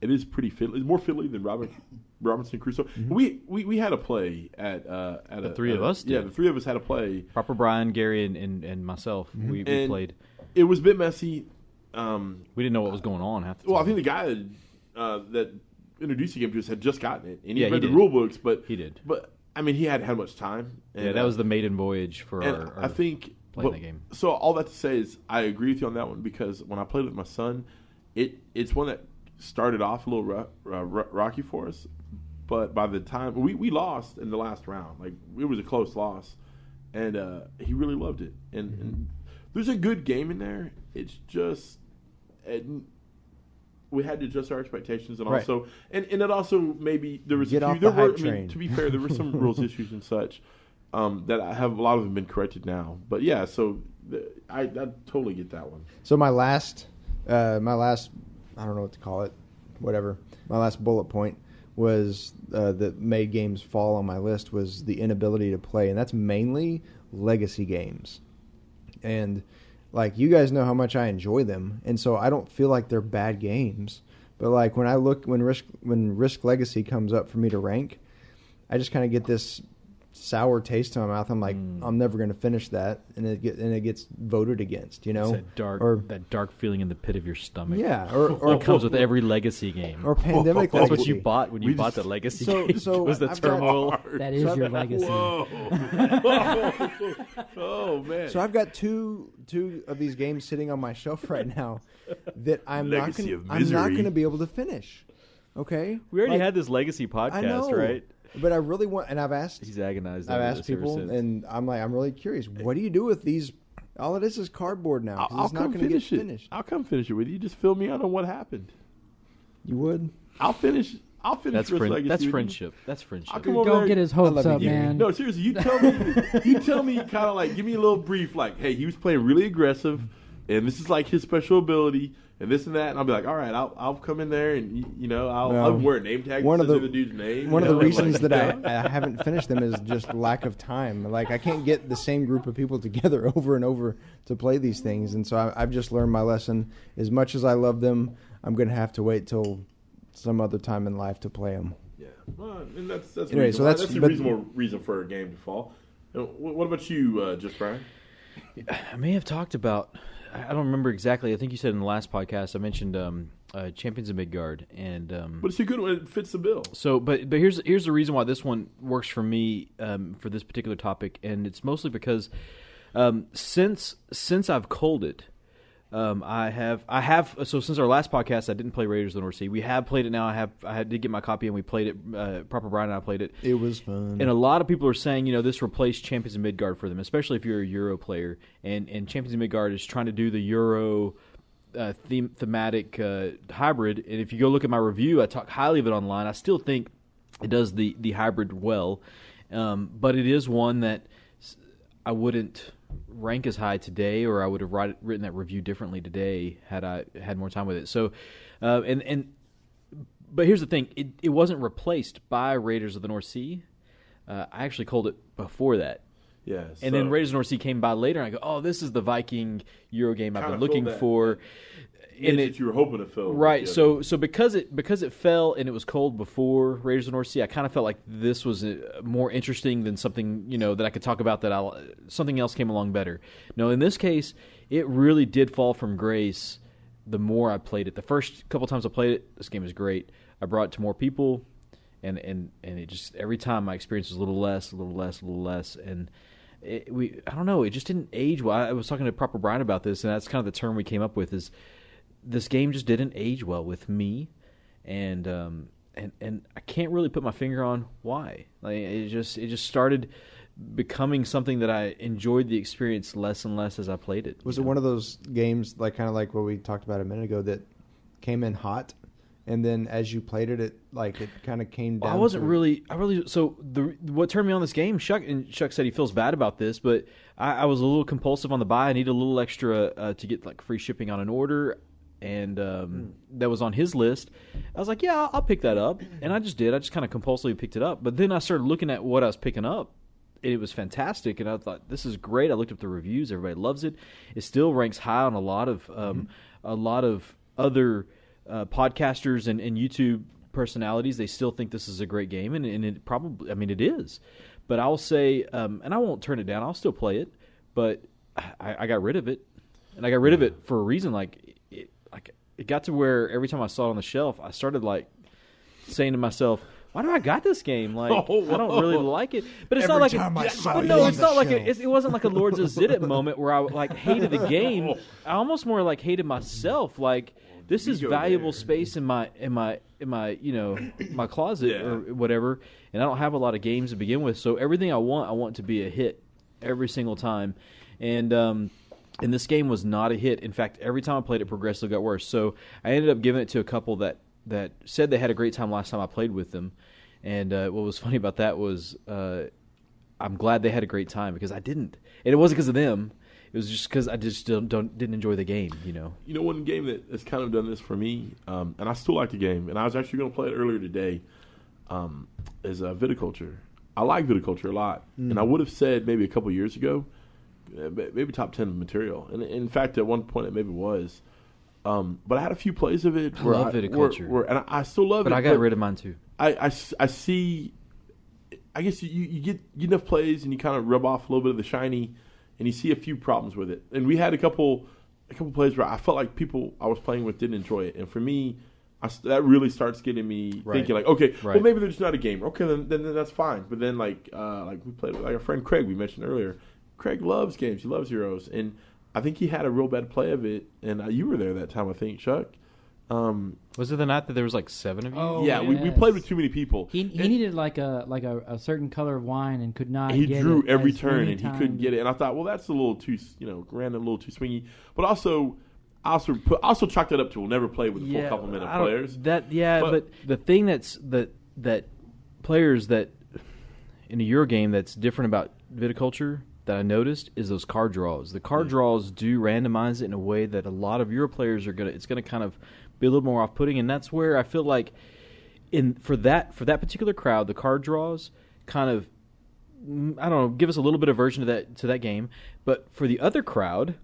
It is pretty fiddly. It's more fiddly than Robin, *laughs* Robinson Crusoe. Mm-hmm. We, we we had a play at uh, at The a, three at of a- us Yeah, the three of us had a play. Proper Brian, Gary, and, and, and myself. We, we And- played. It was a bit messy. Um, We didn't know what was going on half well, I think the guy that, uh, that introduced the game to us had just gotten it, and he Yeah, he read the rule books, but He did. But I mean, he hadn't had much time. yeah, that uh, was the maiden voyage for our, our I think playing but- the game. So all that to say is, I agree with you on that one because when I played with my son, it it's one that started off a little uh, ro- rocky for us, but by the time we, we lost in the last round, like it was a close loss, and uh, he really loved it. And, and there's a good game in there. It's just. It, we had to adjust our expectations, and Right. also, and, and it also maybe there was Get a few. there the were, I mean, to be fair, there were some *laughs* rules issues and such um, that I have a lot of them been corrected now. But yeah, so I, I totally get that one. So my last, uh, my last, I don't know what to call it, whatever. My last bullet point was uh, that made games fall on my list was the inability to play, and that's mainly legacy games. And like you guys know how much I enjoy them, and so I don't feel like they're bad games. But like when I look when risk when Risk Legacy comes up for me to rank, I just kind of get this sour taste in my mouth. I'm like, Mm. I'm never going to finish that, and it get and it gets voted against. You know, It's that dark, or that dark feeling in the pit of your stomach. yeah, or *laughs* or, It comes with every legacy game. or pandemic. *laughs* That's what you bought when you We bought just- the legacy So- game. so *laughs* was the I've got- turmoil. That is your legacy. Whoa! oh man! So I've got two two of these games sitting on my shelf right now that I'm Legacy not gonna, I'm not going to be able to finish. Okay, We already Like, had this legacy I podcast, know, right? But I really want, and I've asked He's agonized. I've asked people, and I'm like, I'm really curious. What do you do with these? All it is is cardboard now. I'll, 'cause I'll not come going to get finish it. finished. I'll come finish it with you. Just fill me out on what happened. You would. I'll finish. I'll finish. that's friend, Legacy that's with you. friendship. That's friendship. I'll come over Don't there. get his I hopes love you, up, Gary. man. No, seriously, you tell me. you tell me, kind of like, give me a little brief, like, hey, he was playing really aggressive, and this is like his special ability, and this and that, and I'll be like, all right, I'll I'll come in there, and you, you know, I'll, No. I'll wear a name tag. One of the- the dude's name. One you of the reasons like, that I, *laughs* I haven't finished them is just lack of time. Like I can't get the same group of people *laughs* together over and over to play these things, and so I, I've just learned my lesson. As much as I love them, I'm going to have to wait till some other time in life to play them. Yeah, well, and that's that's, Anyway, reasonable. so that's- that's a but- reasonable reason for a game to fall. What what about you, uh, just Brian? I may have talked about. I don't remember exactly. I think you said in the last podcast I mentioned um, uh, Champions of Midgard, and um, But it's a good one. It fits the bill. So, but but here's here's the reason why this one works for me um, for this particular topic, and it's mostly because um, since since I've culled it, um, I have I have so since our last podcast, I didn't play Raiders of the North Sea. We have played it now. I have I had, did get my copy, and we played it. Uh, Proper Brian and I played it. It was fun. And a lot of people are saying, you know, this replaced Champions of Midgard for them, especially if you're a Euro player. And and Champions of Midgard is trying to do the Euro uh, theme, thematic uh, hybrid. And if you go look at my review, I talk highly of it online. I still think it does the the hybrid well, um, but it is one that I wouldn't rank as high today, or I would have write, written that review differently today had I had more time with it. So, uh, and and but here's the thing: it, it wasn't replaced by Raiders of the North Sea. Uh, I actually called it before that, Yeah, and then Raiders of the North Sea came by later. and I go, "Oh, this is the Viking Euro game I've been looking for." And it, you were hoping to fill. right, so so because it because it fell and it was cold before Raiders of the North Sea, I kind of felt like this was uh, more interesting than something you know that I could talk about that I something else came along better. No, in this case, it really did fall from grace. The more I played it, the first couple times I played it, this game is great. I brought it to more people, and and and it just every time my experience was a little less, a little less, a little less, and it, we I don't know, it just didn't age well. I was talking to Proper Brian about this, and that's kind of the term we came up with is this game just didn't age well with me, and um and and I can't really put my finger on why. Like it just it just started becoming something that I enjoyed the experience less and less as I played it. Was it know? one of those games, like kind of like what we talked about a minute ago, that came in hot and then as you played it, it like it kind of came down. Well, I wasn't to- really. I really. So the what turned me on this game, Chuck and Shuck said he feels bad about this, but I, I was a little compulsive on the buy. I needed a little extra uh, to get like free shipping on an order, and um, that was on his list. I was like, yeah, I'll, I'll pick that up, and I just did. I just kind of compulsively picked it up. But then I started looking at what I was picking up. and It was fantastic, and I thought this is great. I looked up the reviews; everybody loves it. It still ranks high on a lot of um, a lot of other uh, podcasters and, and YouTube personalities. They still think this is a great game, and, and it probably, I mean, it is. But I'll say, um, and I won't turn it down. I'll still play it, but I, I got rid of it, and I got rid of it for a reason. Like, it, got to where every time I saw it on the shelf, I started like saying to myself. Why do I got this game? Like Oh, *laughs* I don't really like it, but it's not like time I a, saw but it no, it's not like a, it's, it wasn't like a Lords of Xidit *laughs* moment where I like hated the game. I almost more like hated myself. Like this is valuable there. space in my in my in my you know *clears throat* my closet Yeah. or whatever, and I don't have a lot of games to begin with. So everything I want, I want to be a hit every single time, and um, and this game was not a hit. In fact, every time I played it, progressively got worse. So I ended up giving it to a couple that that said they had a great time last time I played with them. And uh, what was *laughs* funny about that was uh, I'm glad they had a great time because I didn't, and it wasn't because of them. It was just because I just don't, don't didn't enjoy the game. You know. You know, one game that has kind of done this for me, um, and I still like the game, and I was actually going to play it earlier today, um, is uh, viticulture. I like viticulture a lot, and I would have said maybe a couple years ago, maybe top ten material, and in fact, at one point it maybe was. Um, but I had a few plays of it. I where love where- viticulture. where- and I, I still love But it. But I got rid of mine too. I I see. I guess you, you get you enough plays and you kind of rub off a little bit of the shiny, and you see a few problems with it. And we had a couple a couple plays where I felt like people I was playing with didn't enjoy it, and for me, I that really starts getting me Right. thinking like, okay, well maybe they're just not a gamer. Okay, then, then then that's fine. But then like uh, like we played with like our friend Craig we mentioned earlier. Craig loves games. He loves Heroes, and I think he had a real bad play of it. And uh, you were there that time, I think, Chuck. Um, Was it the night that there was like seven of you? Oh, yeah, we, we played with too many people. He he And- needed like a like a, a certain color of wine and could not. he get drew it every turn many and he couldn't get it. And I thought, well, that's a little too, you know, random, a little too swingy. But also, I also put, I also chalk that up to we'll never play with the full complement of players. That yeah, But- but, the thing that's that that players that in a Euro game that's different about viticulture that I noticed is those card draws. The card Yeah. draws do randomize it in a way that a lot of Euro players are gonna. It's gonna kind of be a little more off putting, and that's where I feel like in for that for that particular crowd, the card draws kind of I don't know, give us a little bit of version to that to that game. But for the other crowd,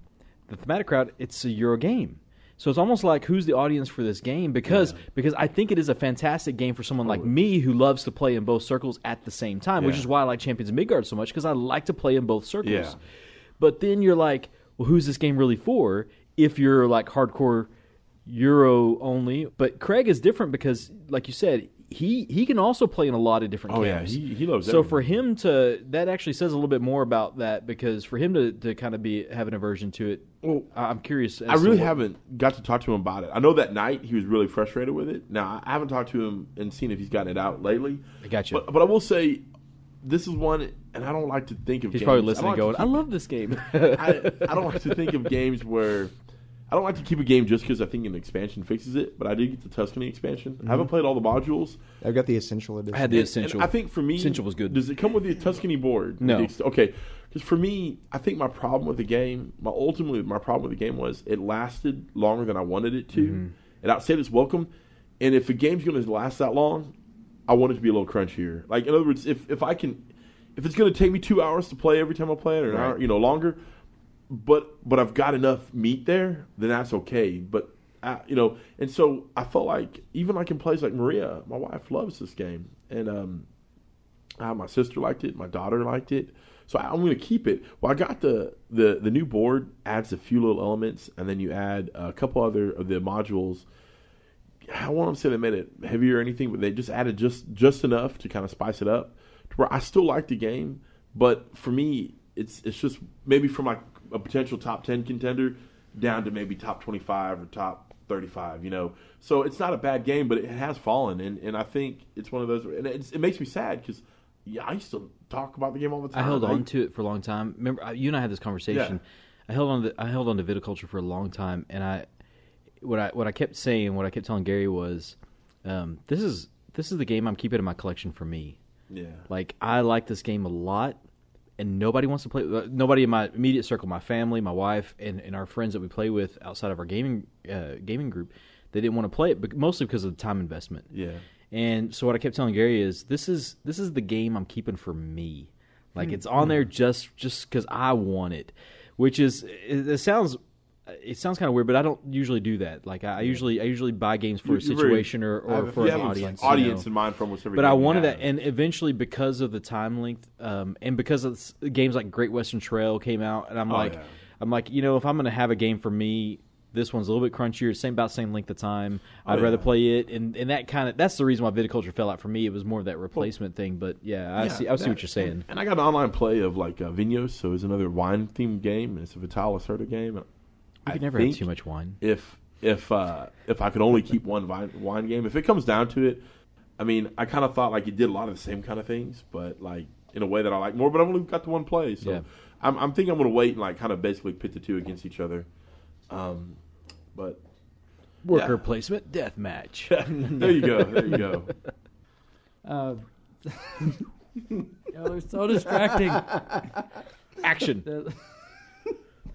the thematic crowd, it's a Euro game. So it's almost like who's the audience for this game because Yeah. because I think it is a fantastic game for someone like oh. me who loves to play in both circles at the same time, which is why I like Champions of Midgard so much because I like to play in both circles. Yeah. But then you're like, well, who's this game really for? If you're like hardcore Euro only, but Craig is different because, like you said, he he can also play in a lot of different Oh, yeah, he- he loves So for him to that actually says a little bit more about that because for him to, to kind of be have an aversion to it, Well, I- I'm curious. As I really haven't got to talk to him about it. I know that night he was really frustrated with it. Now I haven't talked to him and seen if he's gotten it out lately. I got you. But, but I will say, this is one, and I don't like to think of. He's games. probably I listening, don't going, like "I love this game." *laughs* I, I don't like to think of games where I don't like to keep a game just because I think an expansion fixes it. But I did get the Tuscany expansion. I haven't played all the modules. I've got the essential edition. I had the essential. And I think for me, Essential was good. Does it come with the Tuscany board? No. Ex- Okay, because for me, I think my problem with the game, my ultimately my problem with the game was it lasted longer than I wanted it to. Mm-hmm. It say its welcome. And if a game's going to last that long, I want it to be a little crunchier. Like in other words, if if I can, if it's going to take me two hours to play every time I play it, or an Right. hour, you know, longer, but but I've got enough meat there, then that's okay. But uh, you know, and so I felt like even like in places like Maria, my wife loves this game, and um, uh, my sister liked it, my daughter liked it, so I, I'm going to keep it. Well, I got the the the new board adds a few little elements, and then you add a couple other of the modules. I want to say they made it heavier or anything, but they just added just just enough to kind of spice it up to where I still like the game, but for me, it's it's just maybe from like a potential top ten contender down to maybe top twenty five or top thirty five. You know, so it's not a bad game, but it has fallen, and, and I think it's one of those, and it's, it makes me sad because yeah, I used to talk about the game all the time. I held on to it for a long time. Remember, you and I had this conversation. I held on. To, I held on to viticulture for a long time, and I what I what I kept saying, what I kept telling Gary was, Um, this is this is the game I'm keeping in my collection for me. Yeah. Like I like this game a lot, and nobody wants to play. uh, Nobody in my immediate circle, my family, my wife, and, and our friends that we play with outside of our gaming uh, gaming group, they didn't want to play it, but mostly because of the time investment. Yeah. And so what I kept telling Gary is this is this is the game I'm keeping for me. Like it's on there just just because I want it, which is it, it sounds it sounds kind of weird, but I don't usually do that. Like I, I usually I usually buy games for a You're- you're very- situation or, or for an audience. Like, you audience know. in mind from what's every But I wanted that, and eventually, because of the time length, um, and because of s- games like Great Western Trail came out, and I'm Oh, like, yeah. I'm like, you know, if I'm going to have a game for me, this one's a little bit crunchier, same about same length of time. Oh, I'd rather yeah. play it, and and that kind of that's the reason why viticulture fell out for me. It was more of that replacement thing. But yeah, I Yeah, see, I see that- what you're saying. And, and I got an online play of like uh, Vinhos, so it's another wine themed game. It's a Vital Lacerda game. You I can never think have too much wine. If if uh, if I could only keep one wine, wine game, if it comes down to it, I mean, I kind of thought like you did a lot of the same kind of things, but like in a way that I like more. But I've only got the one play, so Yeah. I'm, I'm thinking I'm going to wait and like kind of basically pit the two against each other. Um, but Worker Yeah. placement death match. *laughs* there you go, there you go. *laughs* Uh, *laughs* it's so distracting. Action.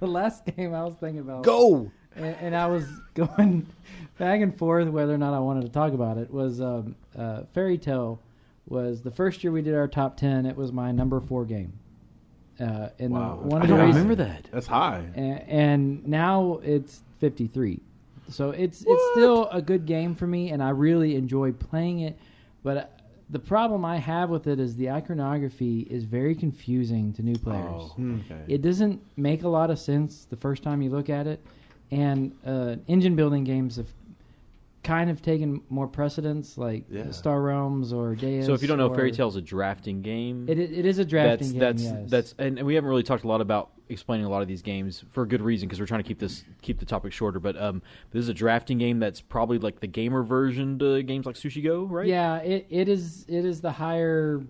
The, the last game I was thinking about, Go. and, and I was going back and forth whether or not I wanted to talk about it. Was um, uh, Fairy Tale was the first year we did our top ten. It was my number four game. Uh, and Wow, the, one I of the don't reasons, remember that. That's high. and, and now it's 53 so it's it's still a good game for me and i really enjoy playing it but uh, the problem i have with it is the iconography is very confusing to new players. Oh, okay. it doesn't make a lot of sense the first time you look at it. And uh, engine building games have kind of taken more precedence like Yeah. star realms or Deus So if you don't know, or- Fairy Tale's a drafting game. it, it is a drafting that's game that's yes. that's and, and we haven't really talked a lot about explaining a lot of these games for a good reason because we're trying to keep this keep the topic shorter. But um, this is a drafting game that's probably like the gamer version to games like Sushi Go, right? Yeah, it, it is it is the higher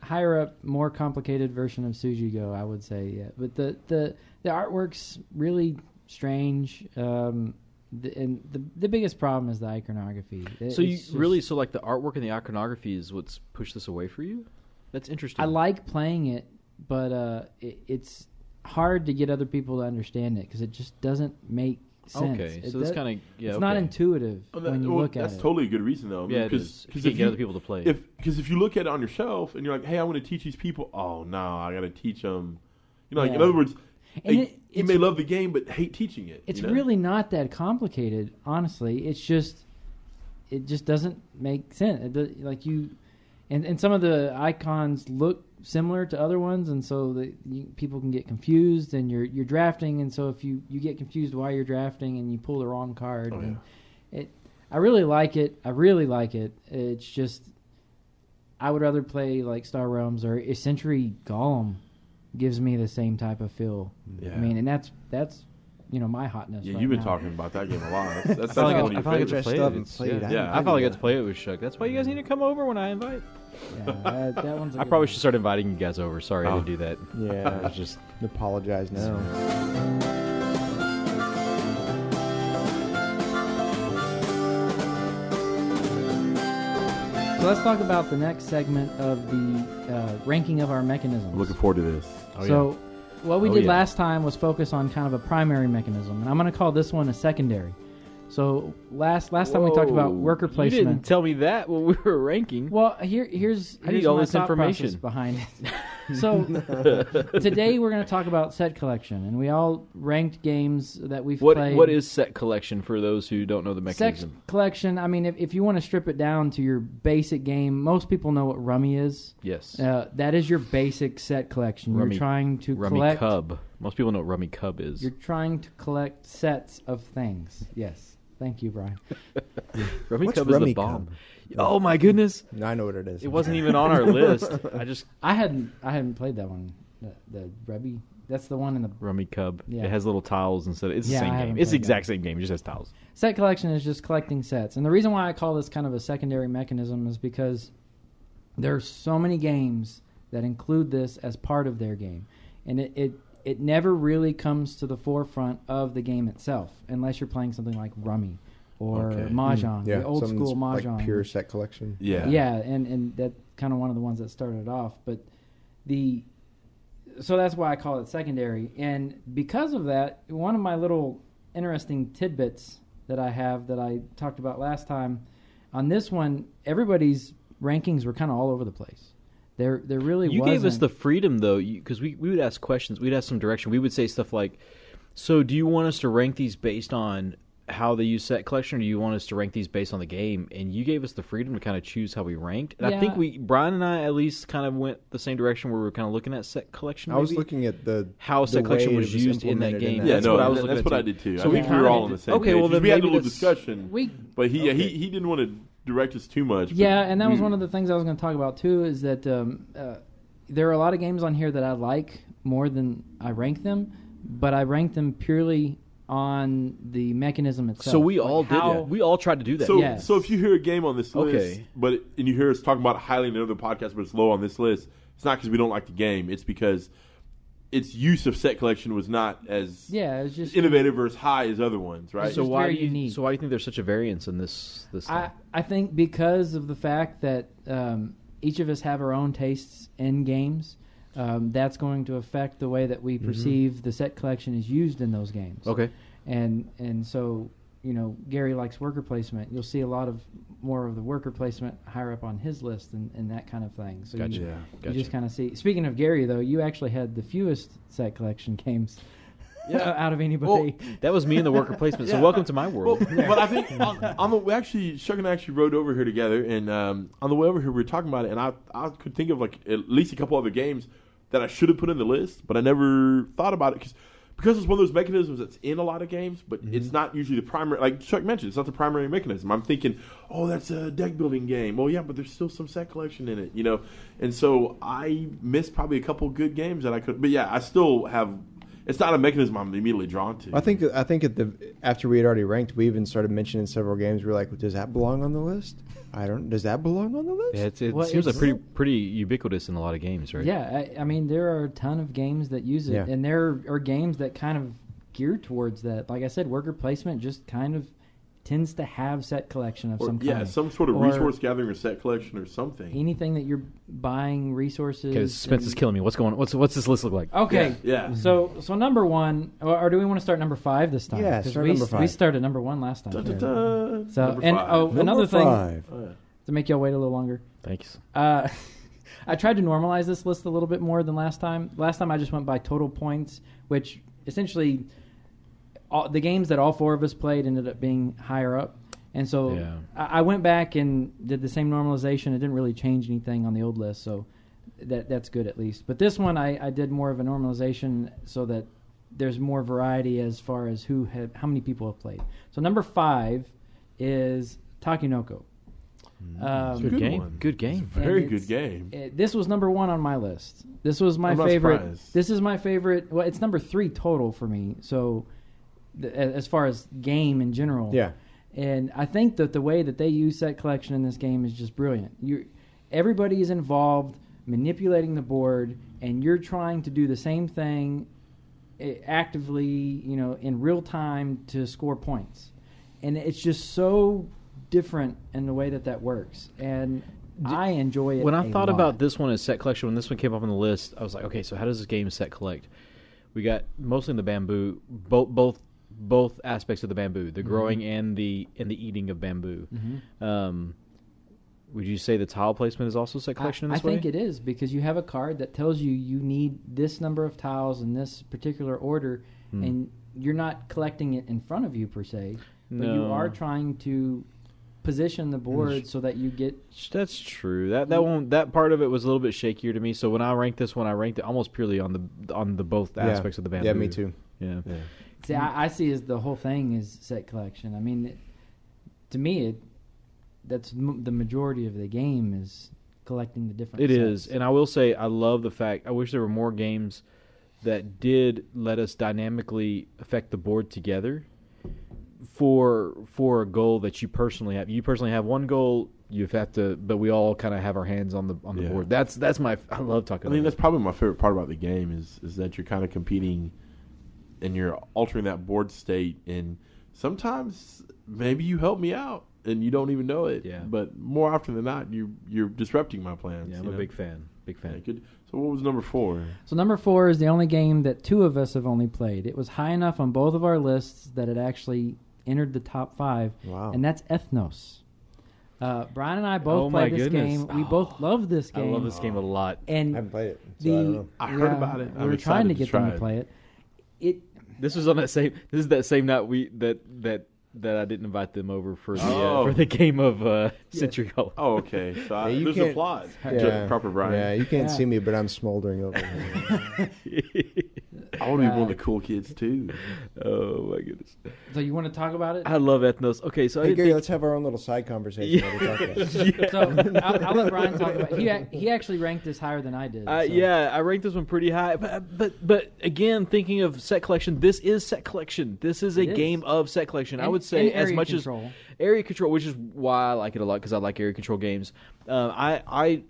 higher up, more complicated version of Sushi Go, I would say. Yeah, but the the the artwork's really strange. Um, the, and the the biggest problem is the iconography. It- So you just- really so like the artwork and the iconography is what's pushed this away for you? That's interesting. I like playing it, but uh, it, it's hard to get other people to understand it because it just doesn't make sense. Okay, It so this kind of yeah. it's okay. not intuitive Well, that- when you well, look at that's it. totally a good reason though. Yeah, it because. If you can't get other people to play. If because if you look at it on your shelf and you're like, hey, I want to teach these people. Oh no, I got to teach them. You know, like in other words, And hey, it- you it's- may love the game but hate teaching it. It's you know? really not that complicated, honestly. It's just, it just doesn't make sense. It does, like you, and and some of the icons look similar to other ones, and so the you, people can get confused. And you're you're drafting, and so if you you get confused while you're drafting, and you pull the wrong card, Oh, and it, I really like it. I really like it. It's just, I would rather play like Star Realms or a Century Golem. Gives me the same type of feel. Yeah. I mean, and that's that's you know my hotness. Yeah, right you've been now. talking about that game a lot. *laughs* That's, that's, that's felt like one I- of I your felt like I favorites. I play still it. haven't played. yeah. I Yeah, haven't I finally got to play it with Chuck. That's why you guys need to come over when I invite. Yeah, that, that one's. a *laughs* I probably one. should start inviting you guys over. Sorry Oh. to do that. yet. I Yeah, was *laughs* just apologize now. So let's talk about the next segment of the uh, ranking of our mechanisms. I'm looking forward to this. Oh, so, what we Oh, did yeah. last time was focus on kind of a primary mechanism, and I'm going to call this one a secondary. So last last time we talked about Whoa. worker You didn't tell me that when we were ranking. Well, here here's, I here's need all my this thought process information. behind it. *laughs* so today we're going to talk about set collection, and we all ranked games that we've What played. what is set collection for those who don't know the Sex mechanism? collection. I mean, if, if you want to strip it down to your basic game, most people know what Rummy is. Yes, Uh, that is your basic set collection. Rummy- you're trying to Rummy collect. Cub. Most people know what Rummikub is. You're trying to collect sets of things. Yes. Thank you, Brian. *laughs* Rummy What's Cub is Rummy the bomb. Cub? Oh my goodness! I know what it is. It wasn't *laughs* even on our list. I just *laughs* I hadn't I hadn't played that one. The, the Rebby. That's the one in the Rummikub. Yeah. It has little tiles instead. Of, it's Yeah, the I same haven't game. It's the played that. exact same game. It just has tiles. set collection is just collecting sets. And the reason why I call this kind of a secondary mechanism is because there's so many games that include this as part of their game. And it, it it never really comes to the forefront of the game itself unless you're playing something like Rummy or Okay. Hmm. mahjong, Yeah, the old something's school mahjong. like pure set collection. Yeah. yeah, and and that kind of one of the ones that started off. But the so that's why I call it secondary. And because of that, one of my little interesting tidbits that I have that I talked about last time on this one, everybody's rankings were kind of all over the place. There, there really You wasn't. gave us the freedom though, because we we would ask questions. We'd ask some direction. We would say stuff like, "So, do you want us to rank these based on how they use set collection, or do you want us to rank these based on the game?" And you gave us the freedom to kind of choose how we ranked. And I think we, Brian and I, at least, kind of went the same direction where we were kind of looking at set collection. I was looking at the How the set collection way was used in that implemented game. Yeah, That's no, what I was that- looking that's what too. I did too. So I we think we were all did- on the same okay, page. well, then we had a little discussion, we but he yeah, he he didn't want to direct us too much. Yeah, and that was we- one of the things I was going to talk about too. Is that um, uh, there are a lot of games on here that I like more than I rank them, but I rank them purely on the mechanism itself. So we Like all did. how- that. We all tried to do that. So, Yes. so if you hear a game on this list, Okay. but and you hear us talking about it highly in another podcast, but it's low on this list, it's not because we don't like the game. It's because its use of set collection was not as Yeah, it's just innovative or as high as other ones, right? So why very do you? unique. So why do you think there's such a variance in this? This. I, thing? I think because of the fact that um, each of us have our own tastes in games, um, that's going to affect the way that we perceive the set collection is used in those games. okay. And and so you know Gary likes worker placement. You'll see a lot of more of the worker placement higher up on his list and, and that kind of thing. So Gotcha. you, Yeah. you just kind of see. Speaking of Gary, though, you actually had the fewest set collection *laughs* games *laughs* out of anybody. That was me in the worker placement. So Yeah. welcome to my world. Well, *laughs* but I think on, on the we actually Chuck and I actually rode over here together, and um, on the way over here we were talking about it, and I I could think of like at least a couple other games that I should have put in the list, but I never thought about it because because it's one of those mechanisms that's in a lot of games, but mm-hmm. it's not usually the primary. Like Chuck mentioned, it's not the primary mechanism. I'm thinking, oh, that's a deck building game. Well, yeah, but there's still some set collection in it, you know. And so I missed probably a couple good games that I could. But yeah, I still have. It's not a mechanism I'm immediately drawn to. I think I think at the after we had already ranked, we even started mentioning several games. We were like, "Does that belong on the list? I don't. Does that belong on the list?" Yeah, it's, it Well, seems like pretty pretty ubiquitous in a lot of games, right? Yeah, I, I mean there are a ton of games that use it, Yeah. and there are games that kind of geared towards that. Like I said, worker placement just kind of tends to have set collection of or, some kind. yeah, some sort of Or resource gathering or set collection or something. anything that you're buying resources. Okay, suspense is killing me. What's going? What's what's this list look like? Okay, Yeah. So so number one, or, or do we want to start number five this time? Yeah, 'Cause start we, number five. We started number one last time. Da, da, da. So Number and five. oh, Number another thing. Oh, yeah. to make y'all wait a little longer. Thanks. Uh, *laughs* I tried to normalize this list a little bit more than last time. Last time I just went by total points, which essentially all, the games that all four of us played ended up being higher up. And so Yeah. I, I went back and did the same normalization. It didn't really change anything on the old list, so that that's good at least. But this one I, I did more of a normalization so that there's more variety as far as who had how many people have played. So number five is Takenoko. Um, Good, Good game. one. Good game. Very And good game. it- this was number one on my list. This was my I'm favorite. surprised. This is my favorite. Well, it's number three total for me. So, th- as far as game in general, Yeah. And I think that the way that they use set collection in this game is just brilliant. You, everybody is involved manipulating the board, and you're trying to do the same thing eh, actively, you know, in real time to score points. And it's just so different in the way that that works. And I enjoy it. When I thought lot. about this one as set collection, when this one came up on the list, I was like, okay, so how does this game set collect? We got mostly in the bamboo, both both both aspects of the bamboo, the growing and the and the eating of bamboo. Um, would you say the tile placement is also set collection I, in this I way? think it is because you have a card that tells you you need this number of tiles in this particular order, Hmm. and you're not collecting it in front of you per se, but you are trying to position the board so that you get. That's true. That that one that part of it was a little bit shakier to me. So when I ranked this one, I ranked it almost purely on the on the both Yeah. aspects of the bamboo. Yeah, me too. Yeah. Yeah. See, I, I see as the whole thing is set collection. I mean, it, to me, it that's m- the majority of the game is collecting the different. It sets. is, and I will say I love the fact. I wish there were more games that did let us dynamically affect the board together for for a goal that you personally have. You personally have one goal. You have to, but we all kind of have our hands on the on the Yeah. board. That's that's my. I love talking. I mean, about that's probably my favorite part about the game is is that you're kind of competing and you're altering that board state and sometimes maybe you help me out and you don't even know it. Yeah. But more often than not, you you're disrupting my plans. Yeah, I'm a know? big fan. Big Yeah, fan. good. So what was number four? So number four is the only game that two of us have only played. It was high enough on both of our lists that it actually entered the top five, Wow. and that's Ethnos. Uh, Brian and I both Oh, my played this goodness. game. We Oh, both love this game. I love this game a lot. And I And haven't played it. So the I don't know. I heard yeah, about it. We I'm were trying to to get try them to play it. It This was on that same. This is that same night we that that that I didn't invite them over for the Oh. uh, for the game of uh, *laughs* Century Hall. Oh, okay. So I, Yeah, you there's can't- applause. Yeah. Proper Brian. Yeah, you can't Yeah. see me, but I'm smoldering over here. *laughs* *laughs* I want to be one Uh, of the cool kids too. *laughs* oh my goodness, so you want to talk about it? I love Ethnos. Okay, so I hey, didn't Gary, think- let's have our own little side conversation. while we talk about it. *laughs* Yeah. *laughs* So I'll, I'll let Brian talk about. It. He ac- he actually ranked this higher than I did. Uh, so. Yeah, I ranked this one pretty high, but but but again, thinking of set collection, this is set collection. This is a It is. game of set collection. I And- would say and as area much control. as area control, which is why I like it a lot because I like area control games. Uh, I I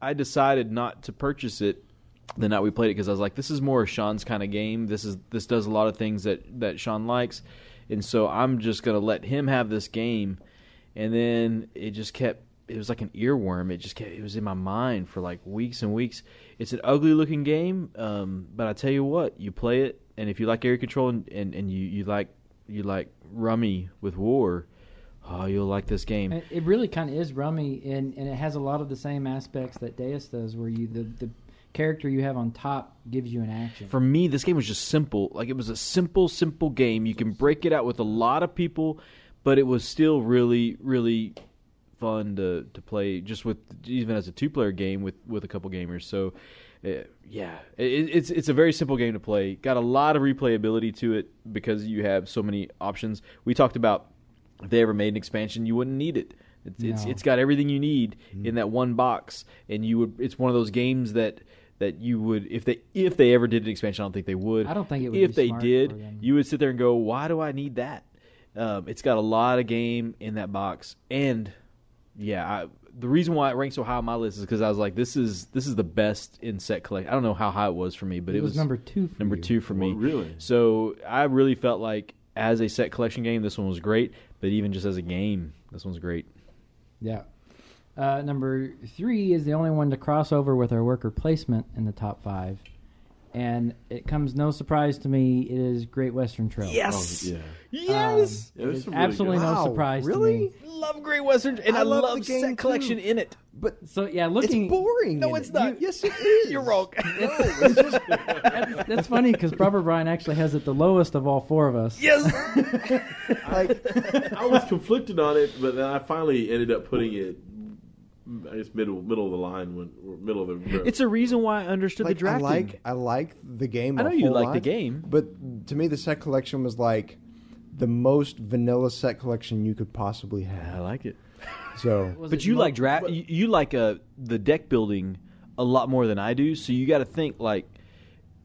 I decided not to purchase it the night we played it because I was like, this is more Sean's kind of game. This is this does a lot of things that that Sean likes, and so I'm just gonna let him have this game. And then it just kept. It was like an earworm. It just kept. It was in my mind for like weeks and weeks. It's an ugly looking game, um, but I tell you what, you play it, and if you like area control and, and, and you, you like you like Rummy with War, oh, you'll like this game. It really kind of is rummy, and, and it has a lot of the same aspects that Deus does, where you the, the character you have on top gives you an action. for me, this game was just simple. Like it was a simple, simple game. You can break it out with a lot of people, but it was still really, really fun to to play. Just with even as a two player game with with a couple gamers. So. Uh, yeah, it, it's it's a very simple game to play. Got a lot of replayability to it because you have so many options. We talked about if they ever made an expansion, you wouldn't need it. It's it's, it's got everything you need in that one box, and you would. It's one of those games that that you would if they if they ever did an expansion. I don't think they would. I don't think it would If be they smart did, for them. you would sit there and go, "Why do I need that?" Um, it's got a lot of game in that box, and yeah, I, the reason why it ranked so high on my list is because I was like, "This is this is the best in set collect." I don't know how high it was for me, but it, it, was, number two. For number you. two for me. Well, really? So I really felt like as a set collection game, this one was great. But even just as a game, this one's great. Yeah. Uh, number three is the only one to cross over with our worker placement in the top five, and it comes no surprise to me. It is Great Western Trail. Oh, yeah. yes, Um, there's it is some really absolutely good- no Wow, surprise really? to me. love Great Western, and I, I love love, the game, set too. collection in it. But So yeah, looking. it's boring. No, in it's it. not. You- yes, it is. You're wrong. No, it's *laughs* just That's, *laughs* that's funny because Proper Brian actually has it the lowest of all four of us. yes, *laughs* like I was conflicted on it, but then I finally ended up putting it. I guess middle middle of the line when middle of the road. it's a reason why I understood like the drafting. I like I like the game. I know a you whole like the game. but to me, the set collection was like the most vanilla set collection you could possibly have. I like it. So *laughs* But it you mo- like draft. but- You, you like uh, the deck building a lot more than I do. So you got to think like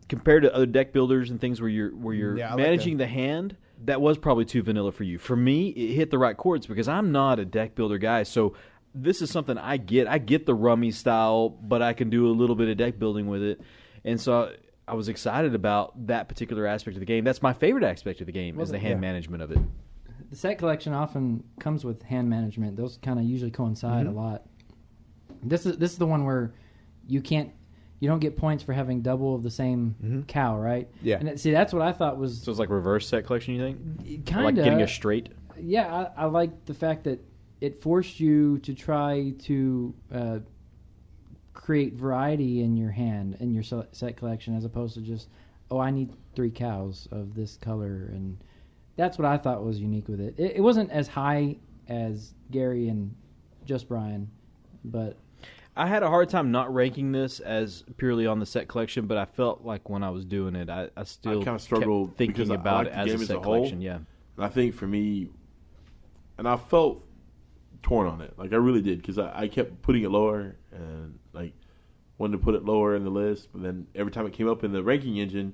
compared to other deck builders and things where you're where you're Yeah, I like managing the hand. That was probably too vanilla for you. For me, it hit the right chords because I'm not a deck builder guy. So this is something I get. I get the rummy style, but I can do a little bit of deck building with it. And so I was excited about that particular aspect of the game. That's my favorite aspect of the game is the hand yeah. management of it. The set collection often comes with hand management. Those kind of usually coincide Mm-hmm. a lot. This is this is the one where you can't you don't get points for having double of the same Mm-hmm. cow, right? Yeah. And it, see, that's what I thought was So it's like reverse set collection. You think? Kind like of getting a straight. yeah. I, I like the fact that it forced you to try to uh, create variety in your hand in your set collection, as opposed to just oh, I need three cows of this color, and that's what I thought was unique with it. It, it wasn't as high as Gary and just Brian, but I had a hard time not ranking this as purely on the set collection, but I felt like when I was doing it, I, I still kinda struggled thinking because I about it as game a as a whole. collection. Yeah, And I think for me, and I felt torn on it. Like I really did because I, I kept putting it lower and like wanted to put it lower in the list, but then every time it came up in the ranking engine,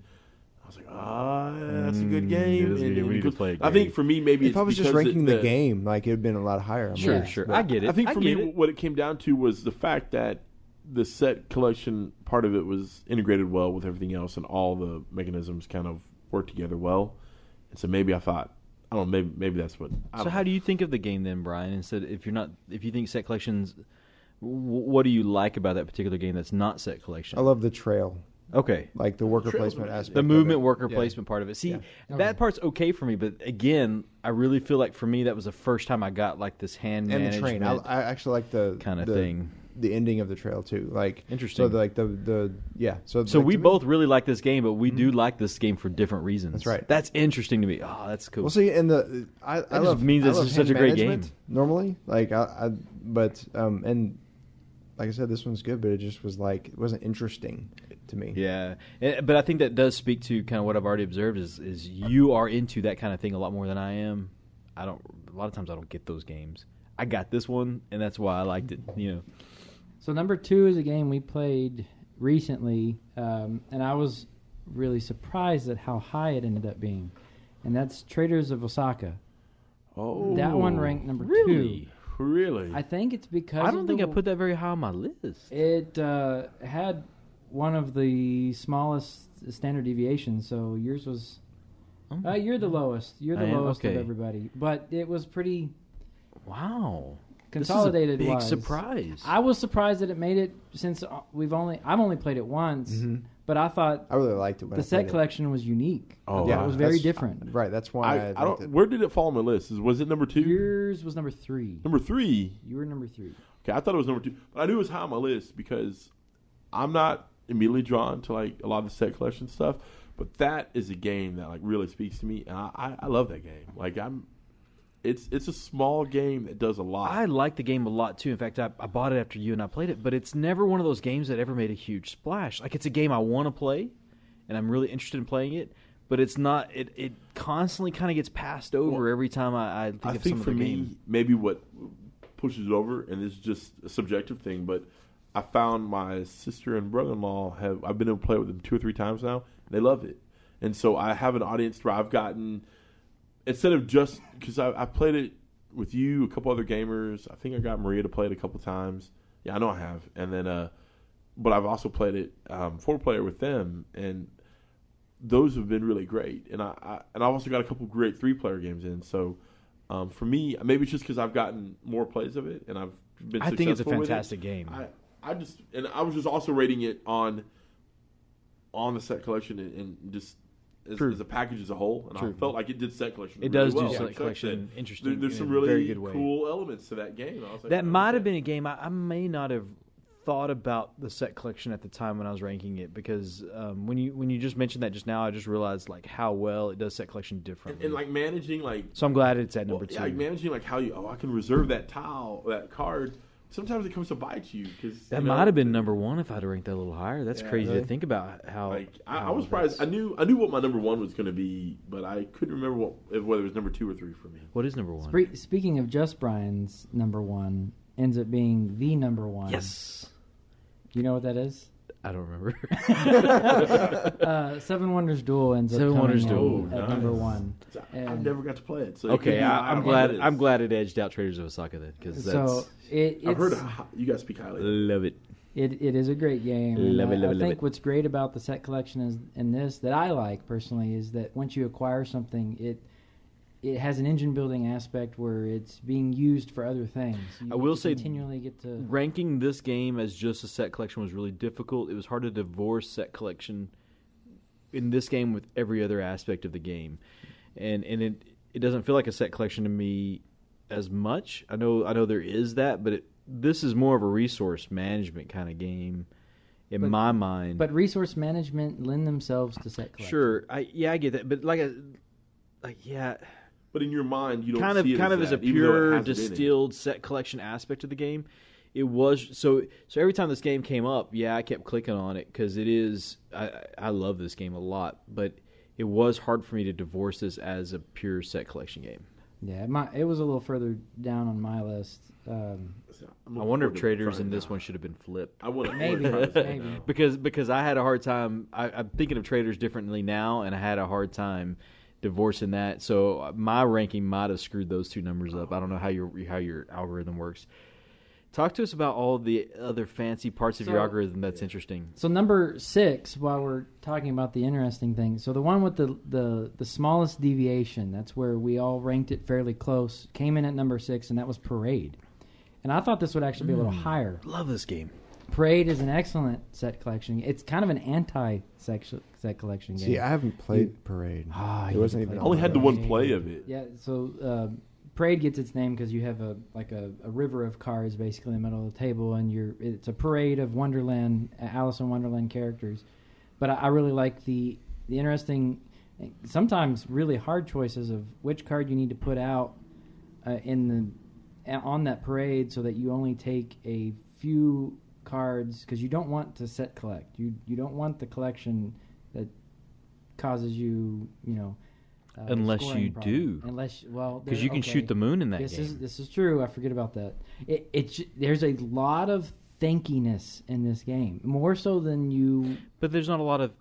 I was like, ah, that's a good Mm, game. it is a good game. We need to because- play it, I think for me, maybe if it's I was just ranking the, the game, like it'd been a lot higher. I'm sure, Yeah. sure. but- I get it. I think for get me, it. what it came down to was the fact that the set collection part of it was integrated well with everything else, and all the mechanisms kind of worked together well. And so maybe I thought I don't know. Maybe maybe that's what. I So how know. do you think of the game then, Brian? Instead, if you're not, if you think set collections, w- what do you like about that particular game that's not set collection? I love the trail, okay, like the worker Trails placement aspect. the movement worker Yeah. placement part of it. See, Yeah. Oh, that part's okay for me, but again, I really feel like for me that was the first time I got like this hand and the train. I, I actually like the kind of the- thing. The ending of the trail too, like Interesting. So the, like the the yeah. So So like, we me- both really like this game, but we do like this game for different reasons. That's right. That's interesting to me. Oh, that's cool. Well, see, and the I, I just love, means I it's love just such a great game. Normally, like I, I, but um, and like I said, this one's good, but it just was like it wasn't interesting to me. Yeah, but I think that does speak to kind of what I've already observed is is you are into that kind of thing a lot more than I am. I don't. A lot of times I don't get those games. I got this one, and that's why I liked it. You know. So number two is a game we played recently, um, and I was really surprised at how high it ended up being, and that's Traders of Osaka. Oh, That one ranked number Really? two. Really? I think it's because I don't think I put that very high on my list. It uh, had one of the smallest standard deviations, so yours was. Oh. Uh, you're the lowest. You're the I am? lowest Okay. of everybody, but it was pretty Wow. Consolidated. This is a big wise. surprise. I was surprised that it made it since uh, we've only I've only played it once, Mhm. but I thought I really liked it. When the I set played it. collection was unique. Oh, yeah, wow. it was very That's- different. Right, that's why I, I, I don't. it. Where did it fall on my list? Is was it number two? Yours was number three. Number three. You were number three. Okay, I thought it was number two, but I knew it was high on my list because I'm not immediately drawn to like a lot of the set collection stuff. But that is a game that like really speaks to me, and I, I, I love that game. Like I'm, it's it's a small game that does a lot. I like the game a lot too. In fact, I, I bought it after you and I played it, but it's never one of those games that ever made a huge splash. Like it's a game I want to play, and I'm really interested in playing it. But it's not. It, it constantly kind of gets passed over Well, every time I, I think I of think some for me, game. maybe what pushes it over, and this is just a subjective thing, but I found my sister and brother-in-law have. I've been able to play with them two or three times now. And they love it, and so I have an audience where I've gotten instead of just because I, I played it with you, a couple other gamers. I think I got Maria to play it a couple times. Yeah, I know I have, and then uh, but I've also played it um, four player with them, and those have been really great. And I, I and I've also got a couple great three player games in. So um, for me, maybe it's just because I've gotten more plays of it, and I've been. I think it's a with it. fantastic game. I I just and I was just also rating it on on the set collection and, and just. As, as a package as a whole, and True. I felt like it did set collection. It really does do set collection interesting there- there's some really very good way. cool elements to that game. I was like, That oh, might have been a game I, I may not have thought about the set collection at the time when I was ranking it because um, when you when you just mentioned that just now, I just realized like how well it does set collection and, differently. and like managing like so I'm glad it's at Well, number yeah, two. like managing like how you oh I can reserve that tile that card. Sometimes it comes to bite you because that might have been number one if I'd have ranked that a little higher. That's Yeah. crazy Really? to think about how. Like I, I was surprised. I knew I knew what my number one was going to be, but I couldn't remember what whether it was number two or three for me. What is number one? Spre- speaking of just Brian's number one, ends up being the number one. Yes, You know what that is? I don't remember. *laughs* *laughs* uh, Seven Wonders Duel ends Seven coming Wonders in Duel. at nice. number one. I- And- I've never got to play it. So okay, be I, I'm glad. list. I'm glad it edged out Traders of Osaka then because that's So it, I've heard of, you guys speak highly. love it. It it is a great game. Love it, I- love I it, love think it. what's great about the set collection is in this that I like personally is that once you acquire something, it it has an engine building aspect where it's being used for other things. You I will say continually get to ranking this game as just a set collection was really difficult. It was hard to divorce set collection in this game with every other aspect of the game, and and it it doesn't feel like a set collection to me as much. I know I know there is that, but it, this is more of a resource management kind of game in But- my mind. But resource management lend themselves to set collection. sure, I yeah I get that, but like a like yeah But in your mind, you don't kind of see it kind as of as a that, even pure has it in it. distilled set collection aspect of the game. It was so so every time this game came up, yeah, I kept clicking on it because it is I I I love this game a lot, but it was hard for me to divorce this as a pure set collection game. Yeah, my, it was a little further down on my list. Um, I'm I wonder if traders trying in this now. one should have been flipped. I would *laughs* to Maybe, maybe. because because I had a hard time. I, I'm thinking of traders differently now, and I had a hard time divorcing that. So uh, my ranking might have screwed those two numbers up. I don't know how your how your algorithm works. Talk to us about all the other fancy parts of So- your algorithm that's interesting. So number six, while we're talking about the interesting things, so the one with the, the the smallest deviation, that's where we all ranked it fairly close, came in at number six, and that was Parade. And I thought this would actually be a little Hmm. higher. Love this game. Parade is an excellent set collection. It's kind of an anti set collection game. See, I haven't played Parade. Ah, it you wasn't even. I on only my had the radar. one play of it. Yeah, so uh, parade gets its name because you have a like a, a river of cards basically in the middle of the table, and you're it's a parade of Wonderland, Alice in Wonderland characters. But I, I really like the the interesting, sometimes really hard choices of which card you need to put out uh, in the on that parade so that you only take a few cards because you don't want to set collect. You you don't want the collection that causes you you know. Uh, Unless you problem. do. Unless well, Because you can okay. shoot the moon in that This game. is this is true. I forget about that. It, it's there's a lot of thinkiness in this game, more so than you. But there's not a lot of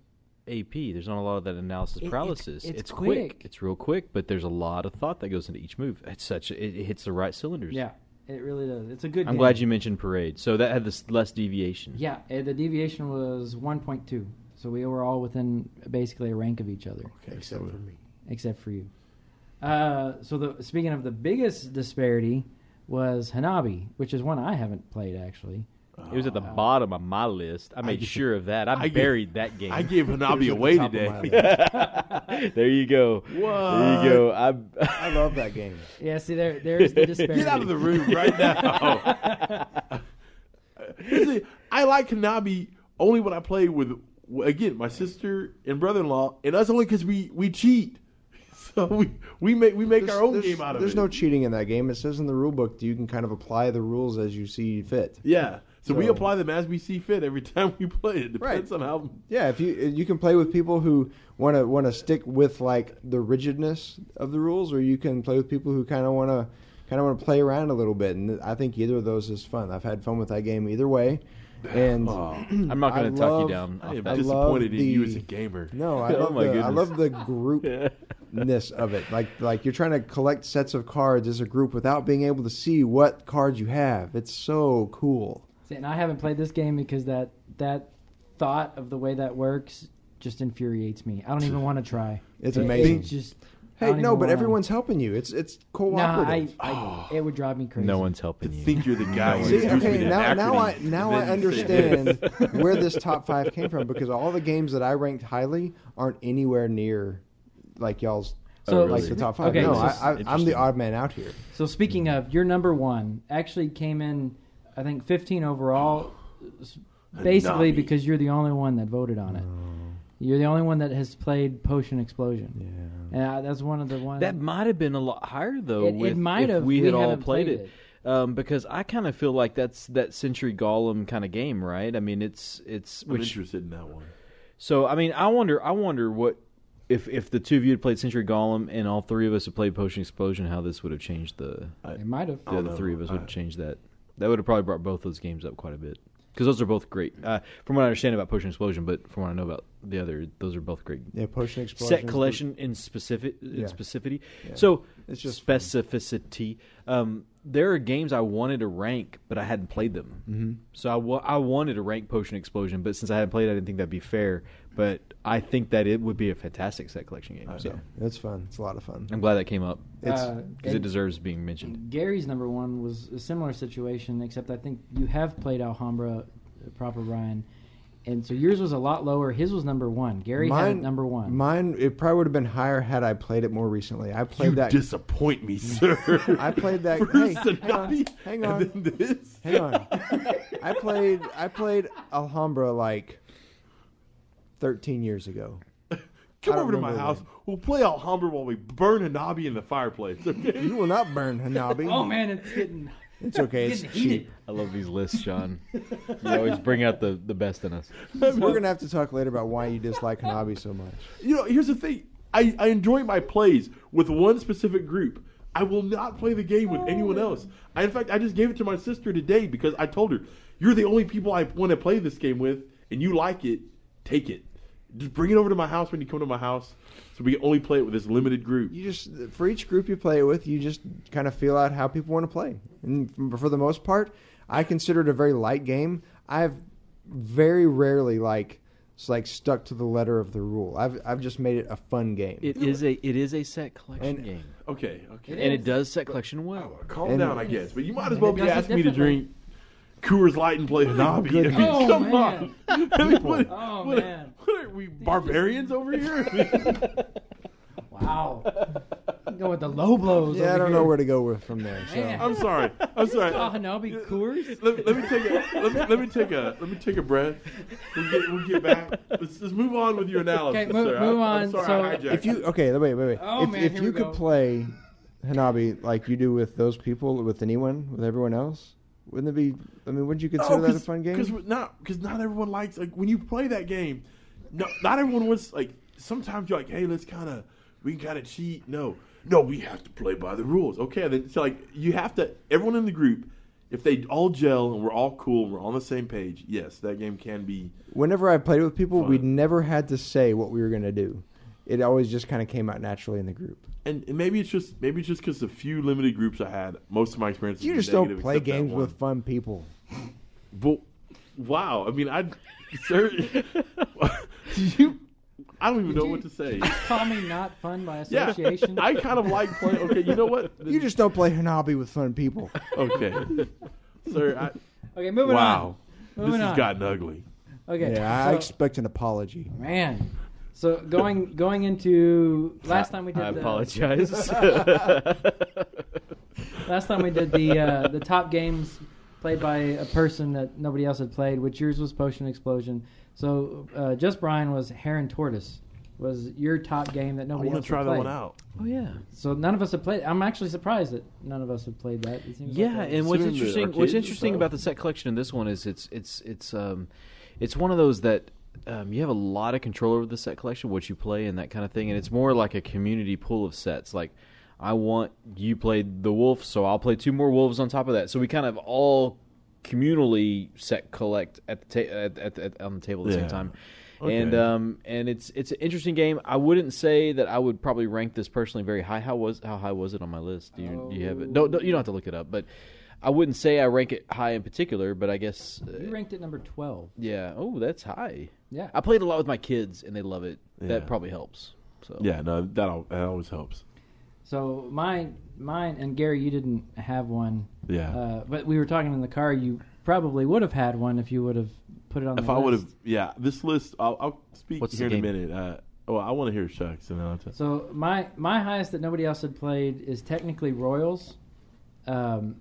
AP. There's not a lot of that analysis It- it's- paralysis. it's quick. quick. It's real quick, but there's a lot of thought that goes into each move. It's such it, it hits the right cylinders. Yeah, it really does. It's a good. I'm game. glad you mentioned parade. So that had this less deviation. Yeah, uh, the deviation was 1.2, so we were all within basically a rank of each other, Okay, Except so for me. except for you. Uh, so the speaking of the biggest disparity was Hanabi, which is one I haven't played actually. It was at the oh. bottom of my list. I made I- sure of that. I, I gave- buried that game. I gave *laughs* It Hanabi away today. *laughs* there you go. What? There you go. I, I love that game. Yeah, see there there's the *laughs* disparity. Get out of the room right now. Here's the- I like Hanabi only when I play with again my sister and brother-in-law, and that's only because we we cheat. So *laughs* we we make we make There's- our own game out of There's it. There's no cheating in that game. It says in the rule book that you can kind of apply the rules as you see fit. yeah. So, we apply them as we see fit every *laughs* time we play. It depends Right. on how. Yeah, if you uh, you can play with people who want to want to stick with like the rigidness of the rules, or you can play with people who kind of want to kind of want to play around a little bit. And I think either of those is fun. I've had fun with that game either way. And Oh, *clears throat* I'm not going to talk you down. I am that. I love disappointed in you as a gamer. *laughs* no, I *laughs* Oh love my the I love the *laughs* groupness of it. Like like you're trying to collect sets of cards as a group without being able to see what cards you have. It's so cool. See, and I haven't played this game because that that thought of the way that works just infuriates me. I don't even want to try. It's It- amazing. It just I Hey, no, but everyone's helping you. It's it's Nah, I, cooperative. I it would drive me crazy. no one's helping you. think you're the guy. See, okay, now, now I now I then you say understand *laughs* where this top five came from because all the games that I ranked highly aren't anywhere near like y'all's So- like really? the top five. Okay, no, so- I, I, I'm the odd man out here. So speaking of, your number one actually came in, I think 15 overall, s- basically Hanabi. because you're the only one that voted on it. You're the only one that has played Potion Explosion. Yeah. And I, that's one of the ones. That might have been a lot higher though. It- it might have. We We had all played, played it. Um, because I kind of feel like that's that Century Golem kind of game, right? I mean, it's it's I'm interested in that one. So I mean, I wonder, I wonder what if if the two of you had played Century Golem and all three of us had played Potion Explosion, how this would have changed the it might have. I the other know. three of us would I- have changed that. That would have probably brought both those games up quite a bit because those are both great. Uh, from what I understand about Potion Explosion, but from what I know about the other, those are both great. Yeah, Potion Explosion. Set collection in specific in Yeah. specificity. Yeah. So It's just specificity. Um, there are games I wanted to rank, but I hadn't played them. Mm-hmm. So I, wa- I wanted to rank Potion Explosion, but since I hadn't played, I didn't think that'd be fair. But I think that it would be a fantastic set collection game. So Yeah, it's fun. It's a lot of fun. I'm glad that came up It's Uh, because it deserves being mentioned. Gary's number one was a similar situation, except I think you have played Alhambra uh, Proper Brian. And so yours was a lot lower. His was number one. Gary had it number one. Mine, it probably would have been higher had I played it more recently. I played You that. disappoint me, sir. *laughs* I played that- First hey, the hang on, Navi, hang and on. then this. Hang on. *laughs* I played I played Alhambra like 13 years ago. *laughs* Come over to my house. when. We'll play Alhambra while we burn Hanabi in the fireplace. Okay? You will not burn Hanabi. *laughs* oh man, it's getting *laughs* It's okay. It's getting cheap. I love these lists, Sean. you always bring out the, the best in us. We're gonna have to talk later about why you dislike Hanabi so much. You know, here's the thing. I, I enjoy my plays with one specific group. I will not play the game with anyone else. I, in fact, I just gave it to my sister today because I told her, "You're the only people I want to play this game with, and you like it. Take it. Just bring it over to my house when you come to my house, so we can only play it with this limited group." You just for each group you play it with, you just kind of feel out how people want to play. And for the most part, I consider it a very light game. I've very rarely like s- like stuck to the letter of the rule. I've I've just made it a fun game. It is a it is a set collection And- game, Okay, okay. and it does set collection well. Calm And- down, I guess. But you might as well be asking me to differently. drink Coors Light and play Hanabi. I mean, Oh, come man. on. *laughs* I mean, what, Oh, what- man. what are we barbarians over here? *laughs* Wow. Go with the low blows. yeah, over I don't here. know where to go with from there. So. I'm sorry. I'm sorry. Hanabi Coors. let, let me take a let me, let me take a let me take a breath. We'll get we'll get back. Let's just move on with your analysis. Okay, move- sir. move I, I'm on. sorry, So- I If you okay, wait, wait, wait. Oh, if man, if you could go. play Hanabi like you do with those people, with anyone, with everyone else, wouldn't it be? I mean, wouldn't you consider that a fun game? Because not because not everyone likes like when you play that game. No, not everyone wants like. Sometimes you're like, hey, let's kind of we can kind of cheat. No, no, we have to play by the rules. Okay, then so like you have to. Everyone in the group, if they all gel and we're all cool and we're on the same page, yes, that game can be. Whenever I played with people, we Fun. never had to say what we were going to do. It always just kind of came out naturally in the group. And, and maybe it's just maybe it's just because the few limited groups I had, most of my experiences. You were just don't play games with fun people. But wow, I mean, I, sir, *laughs* you, I don't even know you- what to say. *laughs* Call me not fun by Yeah, association. I kind of like playing. Okay, you know what? *laughs* You just don't play Hanabi with fun people. okay, sir. I, okay, moving wow, on. this Moving has on. gotten ugly. Okay. Yeah, I expect an apology. man. So going going into last time we did I the, apologize. *laughs* *laughs* Last time we did the uh, the top games played by a person that nobody else had played, which yours was Potion Explosion. So uh, just Brian was Heron Tortoise was your top game that I nobody want else to try had that played. one out. oh yeah. So none of us have played. I'm actually surprised that none of us have played that. It seems Yeah, like and what's Considering the interesting what's interesting stuff. about the set collection in this one is it's it's it's um it's one of those that um, you have a lot of control over the set collection, what you play and that kind of thing, and it's more like a community pool of sets. Like, I want you played the wolf, so I'll play two more wolves on top of that. So we kind of all communally set collect at the ta- at, at, at, on the table at the Yeah. same time. Okay. And um and it's it's an interesting game. I wouldn't say that I would probably rank this personally very high. How was how high was it on my list? Do you do you have it? No, no, you don't have to look it up. But I wouldn't say I rank it high in particular. But I guess uh, you ranked it number twelve. yeah. Oh, that's high. Yeah. I played a lot with my kids and they love it. Yeah. That probably helps. So Yeah, no, that al- that always helps. So mine, mine, and Gary, you didn't have one. Yeah. Uh, but we were talking in the car. You probably would have had one if you would have put it on. The If the I would list. have, yeah, this list, I'll, I'll speak What's the here in a game? minute. Uh, oh, I want to hear Chuck's, and then I'll tell. So my my highest that nobody else had played is technically Royals, um,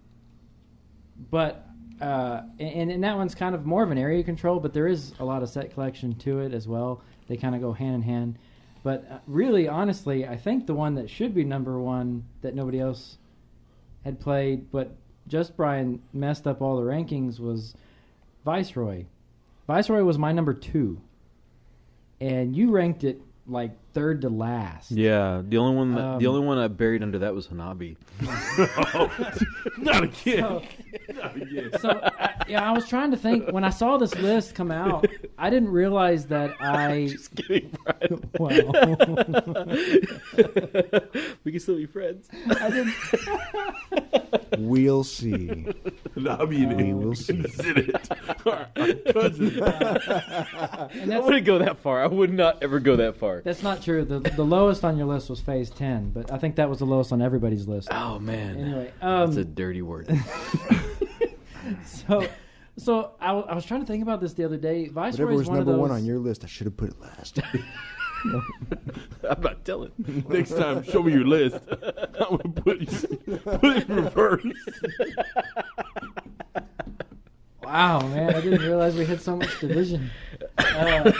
but uh, and and that one's kind of more of an area control, but there is a lot of set collection to it as well. They kind of go hand in hand. But uh, really, honestly, I think the one that should be number one that nobody else had played, but just Brian messed up all the rankings was Viceroy. Viceroy was my number two, and you ranked it like third to last. Yeah, the only one that, the Um, only one I buried under that was Hanabi. *laughs* *laughs* Not again. So- Not again. So I, yeah, I was trying to think when I saw this list come out. I didn't realize that *laughs* I. Just kidding, Brian. *laughs* Well, we can still be friends. I didn't. *laughs* We'll see. Nobby and We will see. Did it. Our, our cousins. I wouldn't go that far. I would not ever go that far. that's not true. The the lowest on your list was Phase Ten, but I think that was the lowest on everybody's list. Oh man, Anyway, that's a um, dirty word. *laughs* so so I, was trying to think about this the other day. Viceroy Whatever is was one number of those, one on your list, I should have put it last. *laughs* I'm not telling. Next time, show me your list. *laughs* I'm gonna put you, put it in reverse. Wow, man, I didn't realize we had so much division. Uh,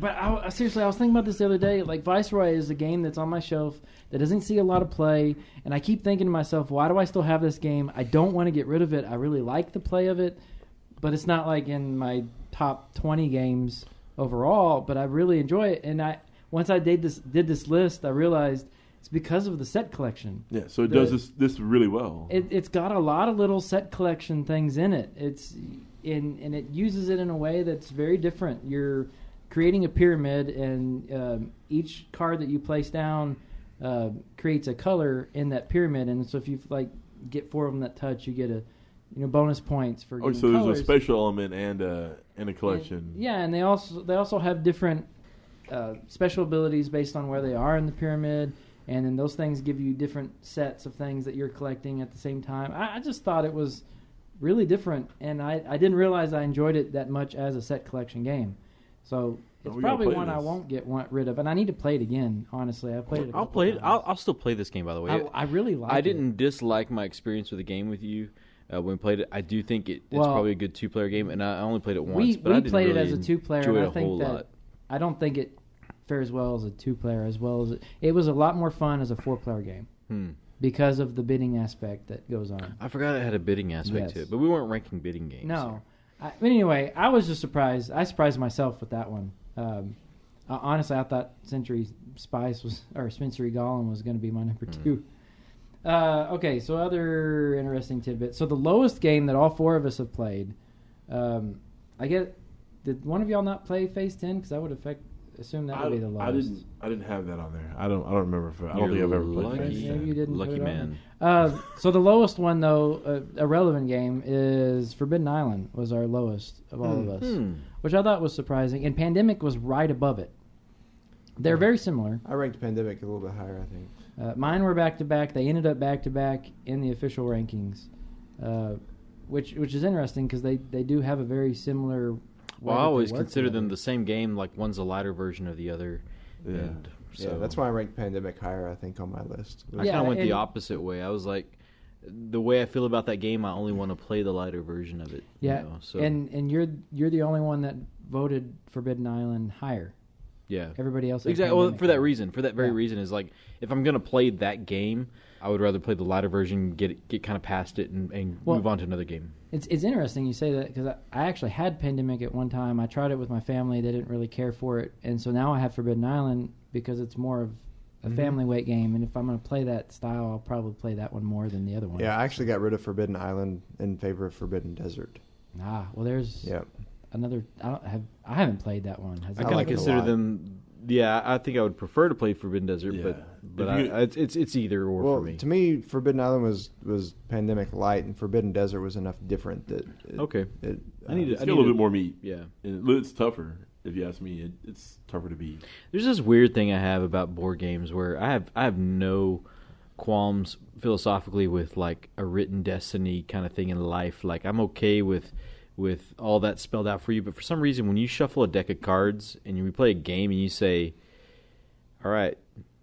but I, I- seriously, I was thinking about this the other day. Like Viceroy is a game that's on my shelf that doesn't see a lot of play, and I keep thinking to myself, why do I still have this game? I don't want to get rid of it. I really like the play of it, but it's not like in my top twenty games overall. But I really enjoy it, and I once I did this did this list, I realized it's because of the set collection. Yeah, so it The- does this this really well. It, it's got a lot of little set collection things in it. It's in and it uses it in a way that's very different. You're creating a pyramid, and um, each card that you place down uh, creates a color in that pyramid. And so if you like get four of them that touch, you get a you know bonus points for. Oh, so there's colors. a special element and a and a And- collection. yeah, and they also they also have different uh, special abilities based on where they are in the pyramid, and then those things give you different sets of things that you're collecting at the same time. I, I just thought it was really different, and I, I didn't realize I enjoyed it that much as a set collection game. So it's Oh, probably play one I won't get one, rid of, and I need to play it again. Honestly, I played it. a I'll couple play it. I'll, I'll still play this game. By the way, I, I really like. I didn't dislike my experience with the game with you uh, when we played it. I do think it, it's Well, probably a good two-player game, and I only played it once. we but I we didn't played really it as a two player, enjoy and it I a think whole that lot. I don't think it fares well as a two player as well as it, it was a lot more fun as a four player game Hmm. because of the bidding aspect that goes on. I forgot it had a bidding aspect to it, but we weren't ranking bidding games. No, I, but anyway, I was just surprised. I surprised myself with that one. Um, uh, honestly, I thought Century Spice was or Century Golem was going to be my number Hmm. two. Uh, okay, so other interesting tidbit. So the lowest game that all four of us have played, um, I get. Did one of y'all not play Phase Ten? Because that would affect assume that would be the lowest. I didn't. I didn't have that on there. I don't. I don't remember. If, I don't You're think I've ever played. lucky. Phase Yeah, you didn't Lucky put it on man. Uh, so the lowest one, though, uh, a relevant game is Forbidden Island was our lowest of all of us, Hmm. which I thought was surprising. And Pandemic was right above it. They're very similar. I ranked Pandemic a little bit higher, I think. Uh, mine were back to back. They ended up back to back in the official rankings, uh, which which is interesting because they, they do have a very similar. Way Well, I always work consider them the same game. Like one's a lighter version of the other. Yeah. And so yeah, that's why I ranked Pandemic higher, I think, on my list. I Yeah, kind of went the opposite way. I was like, the way I feel about that game, I only want to play the lighter version of it. you Yeah, know, so and and you're you're the only one that voted Forbidden Island higher. yeah. Everybody else. Exactly. Well, Pandemic for that reason, for that very Yeah. reason, is like if I'm gonna play that game, I would rather play the lighter version, get it, get kind of past it, and, and Well- move on to another game. It's it's interesting you say that because I, I actually had Pandemic at one time. I tried it with my family; they didn't really care for it, and so now I have Forbidden Island because it's more of a Mhm. family weight game. And if I'm going to play that style, I'll probably play that one more than the other one. Yeah, I actually got rid of Forbidden Island in favor of Forbidden Desert. Ah, well, there's Yeah. another. I don't have. I haven't played that one. Has I I kind of like consider them. Yeah, I think I would prefer to play Forbidden Desert, Yeah. but but I, you- I, it's it's it's either or well, for me. to me, Forbidden Island was was Pandemic light, and Forbidden Desert was enough different that. It, Okay. It, I need uh, to- It's I got a little to- bit more meat. yeah. And it's tougher, if you ask me. It, it's tougher to beat. There's this weird thing I have about board games where I have I have no qualms philosophically with like a written destiny kind of thing in life. Like I'm okay with with all that spelled out for you, but for some reason when you shuffle a deck of cards and you play a game and you say, "All right,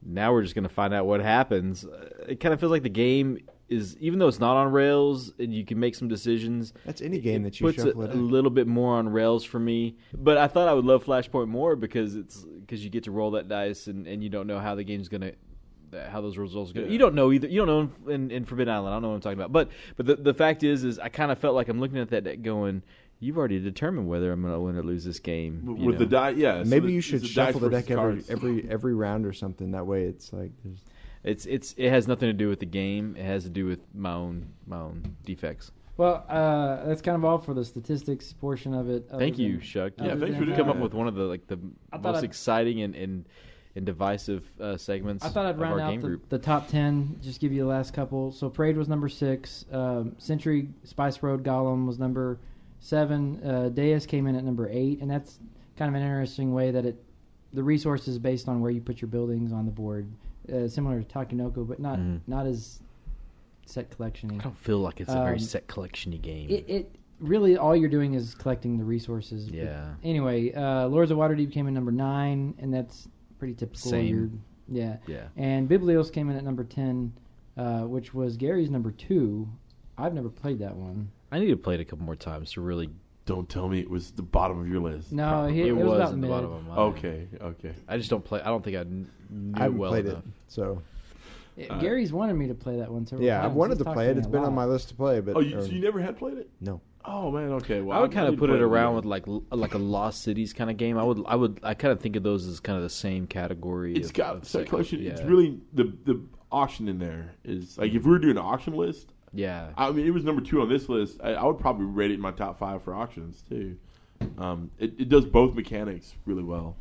now we're just going to find out what happens," uh, it kind of feels like the game is even though it's not on rails and you can make some decisions That's any game that you puts shuffle it it a little bit more on rails for me. But I thought I would love Flashpoint more because it's because you get to roll that dice and, and you don't know how the game's gonna how those results go. Yeah. You don't know either. You don't know in, in Forbidden Island. I don't know what I'm talking about. But but the the fact is is I kind of felt like I'm looking at that deck going. You've already determined whether I'm going to win or lose this game. With you the die, yeah. so Maybe the- you it's should the shuffle the deck every cards. every every round or something. That way, it's like there's It's it's it has nothing to do with the game. It has to do with my own my own defects. Well, uh, that's kind of all for the statistics portion of it. Thank you, than- Chuck. Yeah, thanks than, for coming up with one of the like the I most exciting and, and and divisive uh, segments. I thought I'd of round out the, the top 10, just give you the last couple. So Parade was number six. Um, Century Spice Road Golem was number seven. Uh, Deus came in at number eight. And that's kind of an interesting way that it the resource is based on where you put your buildings on the board, uh, similar to Takenoko, but not Mhm. not as set collection I don't feel like it's a very Um, set collectiony game. It, it really all you're doing is collecting the resources. But Yeah. Anyway, uh, Lords of Waterdeep came in number nine, and that's pretty typical. Same. Your, yeah. yeah. And Biblios came in at number 10, uh, which was Gary's number 2. I've never played that one. I need to play it a couple more times to really. Don't tell me it was the bottom of your list. No, he- It, it was was, about the bottom of mine. Okay, okay. I just don't play. I don't think I kn- knew I haven't well played enough. it. So It- Uh, Gary's wanted me to play that one several yeah, times. I've wanted He's to play it. It's a been on my list to play, but Oh, you, or- so you never had played it? no. Oh man, okay. Well, I would kind of put it around with like like a Lost Cities kind of game. I would I would I kind of think of those as kind of the same category. It's of- got of set set- collection. It's really the the auction in there is like if we were doing an auction list. yeah. I mean, it was number two on this list. I, I would probably rate it in my top five for auctions too. Um, it, it does both mechanics really well.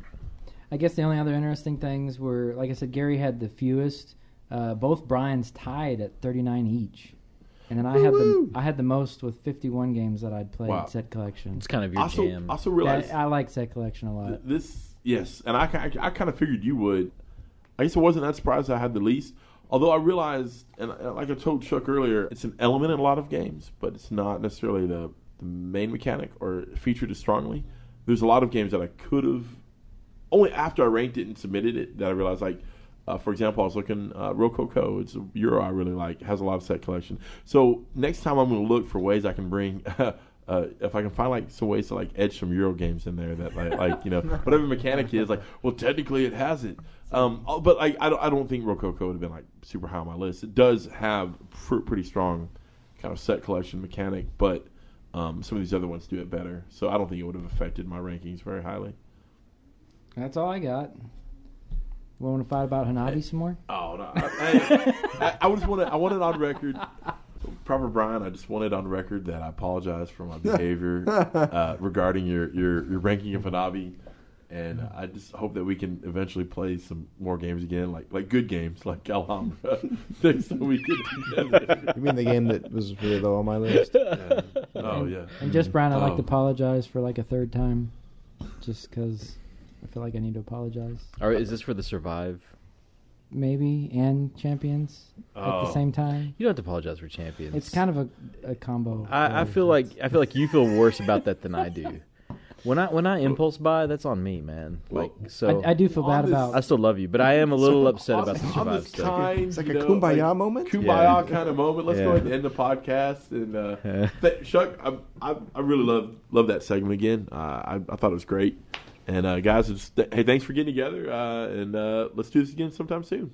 I guess the only other interesting things were, like I said, Gary had the fewest. Uh, both Brian's tied at 39 each. And then I had the I had the most with 51 games that I'd played Wow. set collection. It's kind of your Also, jam. also realize That- I like set collection a lot. this. Yes, and I, I, I kind of figured you would. I guess I wasn't that surprised I had the least. Although I realized, and like I told Chuck earlier, it's an element in a lot of games, but it's not necessarily the, the main mechanic or featured as strongly. There's a lot of games that I could have only after I ranked it and submitted it that I realized like. Uh, for example, I was looking uh, Rococo. It's a Euro I really like. Has a lot of set collection. So next time I'm going to look for ways I can bring. *laughs* Uh, if I can find like some ways to like edge some Euro games in there that like, like you know *laughs* whatever mechanic is like well technically it has it um, oh, but like I don't, I don't think Rococo would have been like super high on my list it does have pr- pretty strong kind of set collection mechanic but um, some of these other ones do it better so I don't think it would have affected my rankings very highly That's all I got. Want to fight about Hanabi some more? Oh no! I, I, I just want to. I want it on record. Proper Brian, I just wanted on record that I apologize for my behavior *laughs* uh, regarding your, your, your ranking of Hanabi, and I just hope that we can eventually play some more games again, like like good games, like Alhambra. *laughs* Next time we get together. You mean the game that was really low on my list? Yeah. Oh and, yeah. And just Brian, I'd like to Oh. apologize for like a third time, just because I feel like I need to apologize. or is this for the survive? Maybe and champions at Oh. the same time. You don't have to apologize for champions. It's kind of a, a combo. I, I feel like I feel like you feel worse about that than I do. *laughs* When I when I impulse buy, that's on me, man. Like so, I, I do feel On bad this- about. I still love you, but I am a little So, upset on- about the on survive this stuff. kind, It's like you a know, kumbaya like, moment? Kumbaya Yeah. kind of moment. Let's go Yeah. ahead and end the podcast. And uh, *laughs* th- Chuck, I, I, I really love love that segment again. Uh, I, I thought it was great. And uh, guys, just, hey, thanks for getting together. Uh, and uh, let's do this again sometime soon.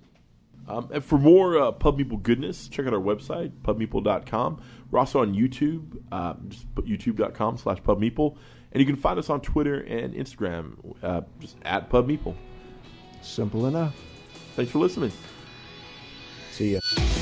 Um, and for more uh, Pub Meeple goodness, check out our website, pubmeeple.com. We're also on YouTube, uh, just put youtube.com slash pubmeeple. And you can find us on Twitter and Instagram, uh, just at Pub Meeple. Simple enough. Thanks for listening. See ya.